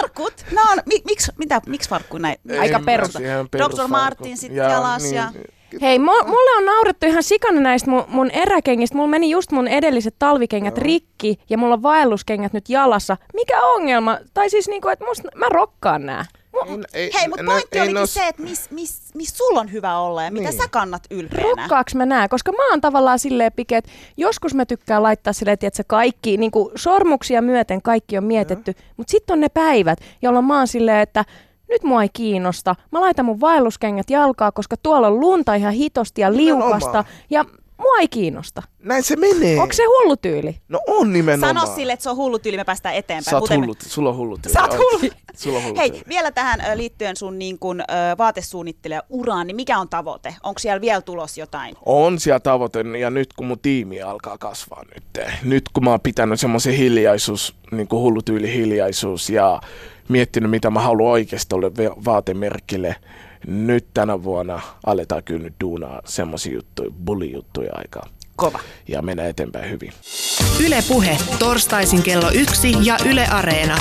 Farkut? No on, mi, miksi, mitä, miksi farkku näin? Ei Aika perus. Dr. Martin sit Ja, jalas niin, ja- Hei, mu- mulle on naurettu ihan sikana näistä mun, mun eräkengistä. Mulla meni just mun edelliset talvikengät Joo. rikki ja mulla on vaelluskengät nyt jalassa. Mikä ongelma? Tai siis niinku, että musta mä rokkaan nää. Ei- ei- Hei, mutta no, pointti ei olikin nos- se, että missä mis, mis sulla on hyvä olla ja mitä Niin. sä kannat ylpeänä. Rokkaaks mä nää? Koska mä oon tavallaan silleen pike, että joskus mä tykkään laittaa silleen, että kaikki, niin kuin sormuksia myöten kaikki on mietitty, mutta sitten on ne päivät, jolloin mä oon silleen, että nyt mua ei kiinnosta. Mä laitan mun vaelluskengät jalkaa, koska tuolla on lunta ihan hitosti ja liukasta ja mua ei kiinnosta. Näin se menee. Onko se hullu tyyli? No on nimenomaan. Sano sille, että se on hullu tyyli, me päästään eteenpäin. Sä oot Kuten me- hullu, sulla on hullu tyyli. Sä oot hullu. Sulla on hullu Hei, tyyli. vielä tähän liittyen sun niin kun, vaatesuunnittelija uraan, niin mikä on tavoite? Onko siellä vielä tulos jotain? On siellä tavoite, ja nyt kun mun tiimi alkaa kasvaa nyt, nyt kun mä oon pitänyt semmoisen hiljaisuus, niin kuin hullu tyyli hiljaisuus, ja miettinyt, mitä mä haluan oikeasti olla vaatemerkille, nyt tänä vuonna aletaan kyllä nyt duunaa semmoisia juttuja, bully-juttuja aikaa, Kova. ja mennään eteenpäin hyvin. Yle Puhe, torstaisin kello yksi ja Yle Areena.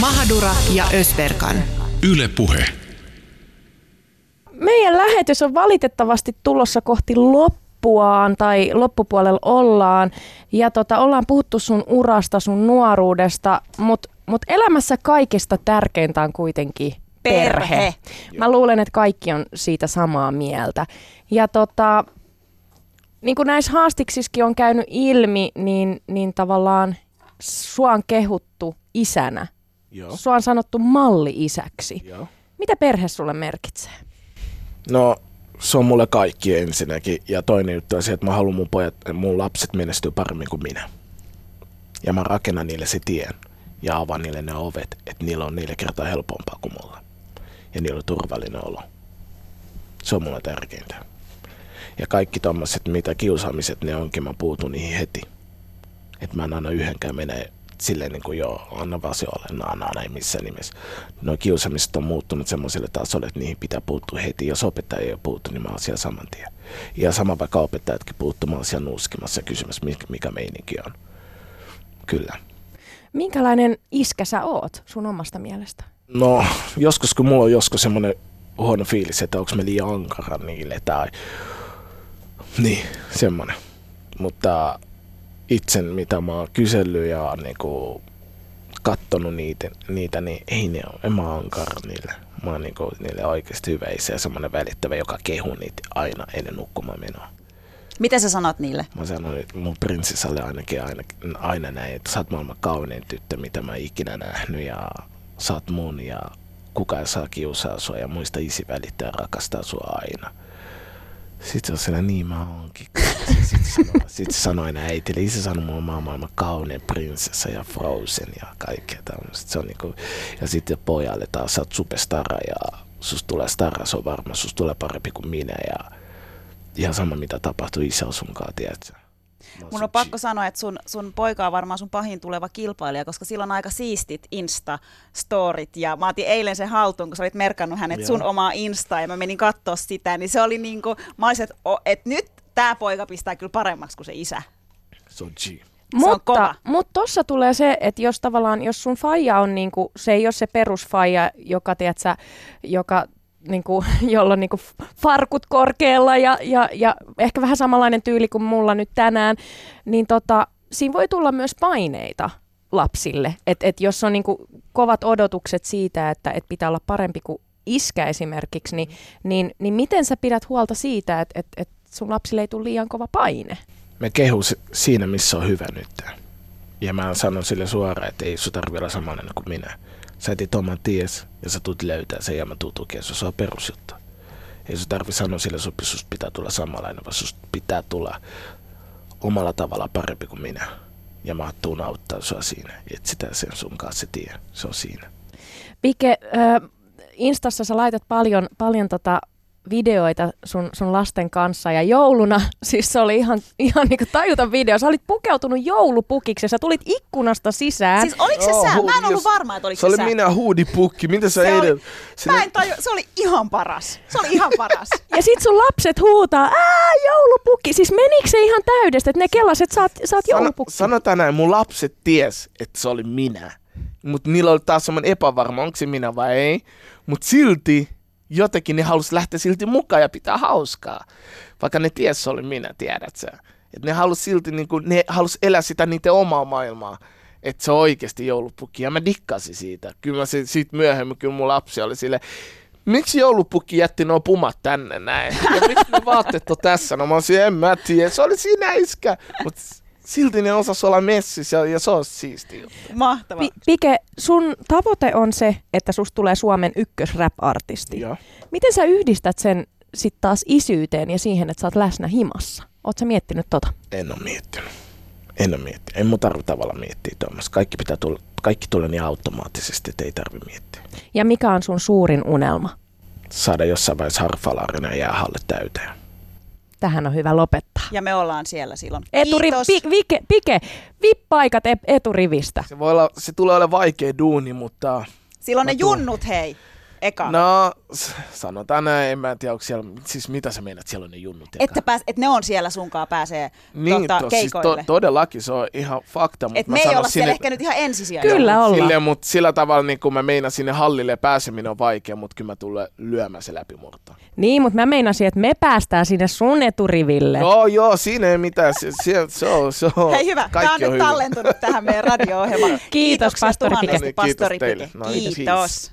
Mahadura ja Ösberkan. Yle Puhe. Meidän lähetys on valitettavasti tulossa kohti loppuaan tai loppupuolella ollaan. Ja tota, ollaan puhuttu sun urasta, sun nuoruudesta, mutta mut elämässä kaikista tärkeintä on kuitenkin perhe. Perhe. Mä luulen, että kaikki on siitä samaa mieltä. Ja tota, niin kuin näissä haastiksissakin on käynyt ilmi, niin, niin tavallaan sua on kehuttu isänä. Joo. Sua on sanottu malli-isäksi. Joo. Mitä perhe sulle merkitsee? No, se on mulle kaikki ensinnäkin. Ja toinen juttu on se, että mä haluan mun pojat, mun lapset menestyä paremmin kuin minä. Ja mä rakennan niille se tien ja avaan niille ne ovet, että niillä on neljä kertaa helpompaa kuin mulla. Ja niillä on turvallinen olo. Se on mulle tärkeintä. Ja kaikki tommoset, mitä kiusaamiset ne onkin, mä puutun niihin heti. Että mä en anna yhdenkään mene silleen niin kuin joo, anna vaan se ole, no anna, anna ei missään nimessä. No kiusaamiset on muuttunut semmoiselle tasolle, että niihin pitää puuttua heti. Jos opettaja ei ole puuttu, niin mä oon siellä saman tien. Ja sama vaikka opettajatkin puuttuu, mä oon siellä nuuskimassa mikä, mikä meininki on. Kyllä. Minkälainen iskä sä oot sun omasta mielestä? No, joskus kun mulla on joskus semmoinen huono fiilis, että onko me liian ankara niille tai... Niin, semmoinen. Mutta itse mitä mä oon kysellyt ja niinku kattonut niitä, niitä, niin ei ne ole, en mä ankara niille. Mä oon niinku niille oikeasti hyvä isä ja semmoinen välittävä, joka kehuu niitä aina ennen nukkumaan menoa. Mitä sä sanot niille? Mä sanoin, että mun prinsessalle ainakin aina, aina näin, että sä oot maailman kaunein tyttö, mitä mä ikinä nähnyt ja oot mun ja kuka ei saa kiusaa sua ja muista isi välittää rakastaa sua aina. Sitten se on siellä, niin mä oonkin. Sitten se sanoi, aina äitille, isä sanoi mä oon maailman kaunein prinsessa ja Frozen ja kaikkea tämmöistä. Se on niinku, ja sitten pojalle taas, sä oot superstara ja sus tulee stara, se on varma, sus tulee parempi kuin minä ja ihan sama mitä tapahtuu isä sunkaan, tiedätkö? Mun on pakko sanoa, että sun, sun poika on varmaan sun pahin tuleva kilpailija, koska sillä on aika siistit Insta-storit. Ja mä otin eilen sen haltuun, kun sä olit merkannut hänet Joo. sun omaa Insta ja mä menin katsoa sitä. Niin se oli niinku, mä olisin, että o- et nyt tämä poika pistää kyllä paremmaksi kuin se isä. Se on G. on Mutta, mutta tossa tulee se, että jos tavallaan, jos sun faija on niinku, se ei ole se perusfaija, joka, tiedätkö, joka niinku, jolla on niinku farkut korkealla ja, ja, ja ehkä vähän samanlainen tyyli kuin mulla nyt tänään, niin tota, siinä voi tulla myös paineita lapsille. Että et jos on niinku kovat odotukset siitä, että et pitää olla parempi kuin iskä esimerkiksi, niin, niin, niin miten sä pidät huolta siitä, että et, et sun lapsille ei tule liian kova paine? Me kehu si- siinä, missä on hyvä nyt. Ja mä sanon sille suoraan, että ei sun tarvi olla samanlainen kuin minä. Sä etit oman ties ja sä tulet löytää sen ja mä tuun tukea. Se on perusjuttu. Ei sun tarvi sanoa sille, että susta pitää tulla samanlainen, vaan susta pitää tulla omalla tavalla parempi kuin minä. Ja mä tuun auttaa sua siinä. Et sitä sen sun kanssa se tie. Se on siinä. Pike, äh, Instassa sä laitat paljon, paljon tota videoita sun, sun lasten kanssa ja jouluna, siis se oli ihan, ihan niinku tajuton video. Sä olit pukeutunut joulupukiksi ja sä tulit ikkunasta sisään. Siis oliko se Joo, sä? Mä en ollut jos- varma, että oliko Se se, oli minä huudipukki. Mitä sä Se oli- eilen... Mä en taju, se oli ihan paras. Se oli ihan paras. Ja sit sun lapset huutaa, ää, joulupukki. Siis menikö se ihan täydestä, että ne kellaset, että sä oot, sä oot Sano, joulupukki? sanotaan näin, mun lapset ties, että se oli minä. Mutta niillä oli taas semmoinen epävarma, onko se minä vai ei. Mutta silti jotenkin ne halus lähteä silti mukaan ja pitää hauskaa. Vaikka ne ties oli minä, tiedät sä. Et ne halus silti, niinku, ne halus elää sitä niiden omaa maailmaa. Että se on oikeasti joulupukki. Ja mä dikkasin siitä. Kyllä mä se, siitä myöhemmin, kyllä mun lapsi oli sille miksi joulupukki jätti nuo pumat tänne näin? Ja miksi ne vaatteet on tässä? No mä olisin, en mä tiedä. Se oli sinä iskä. Mutta silti ne osas olla messissä ja, ja se on siisti juttu. Mahtavaa. Pi- Pike, sun tavoite on se, että susta tulee Suomen ykkös-rap-artisti. Joo. Miten sä yhdistät sen sitten taas isyyteen ja siihen, että sä oot läsnä himassa? Oot sä miettinyt tota? En ole miettinyt. En ole miettinyt. En mun tarvi tavalla miettiä tuommoista. Kaikki pitää tulla, kaikki tulee niin automaattisesti, että ei tarvi miettiä. Ja mikä on sun suurin unelma? Saada jossain vaiheessa harfalarina ja jäähalle täyteen. Tähän on hyvä lopettaa. Ja me ollaan siellä silloin. Eturi, Kiitos. pi, pike, pike, vippaikat eturivistä. Se, voi olla, se tulee olemaan vaikea duuni, mutta Silloin ne tuun. junnut, hei. Eka. no, sanotaan näin, en mä tiedä, onko siellä, siis mitä sä meinaat, siellä on ne junnut. eka? että, pääs, että ne on siellä sunkaan pääsee niin, tota, to, siis keikoille. to, todellakin se on ihan fakta. mut Et mä me ei sanon olla siellä sinne- ehkä nyt ihan ensisijaisia. Kyllä ollaan. Silleen, mutta sillä tavalla niin kun mä meinaan sinne hallille pääseminen on vaikea, mutta kyllä mä tulen lyömään se läpimurto. Niin, mutta mä meinasin, että me päästään sinne sun eturiville. Joo, joo, siinä ei mitään. Se, se, se on, se on. Hei hyvä, tämä on Kaikki nyt hyvin. tallentunut tähän meidän radio-ohjelmaan. Kiitos, Kiitoksia pastori Pike. tuhannesti, No niin, kiitos pastori teille. Pike. No niin, Kiitos.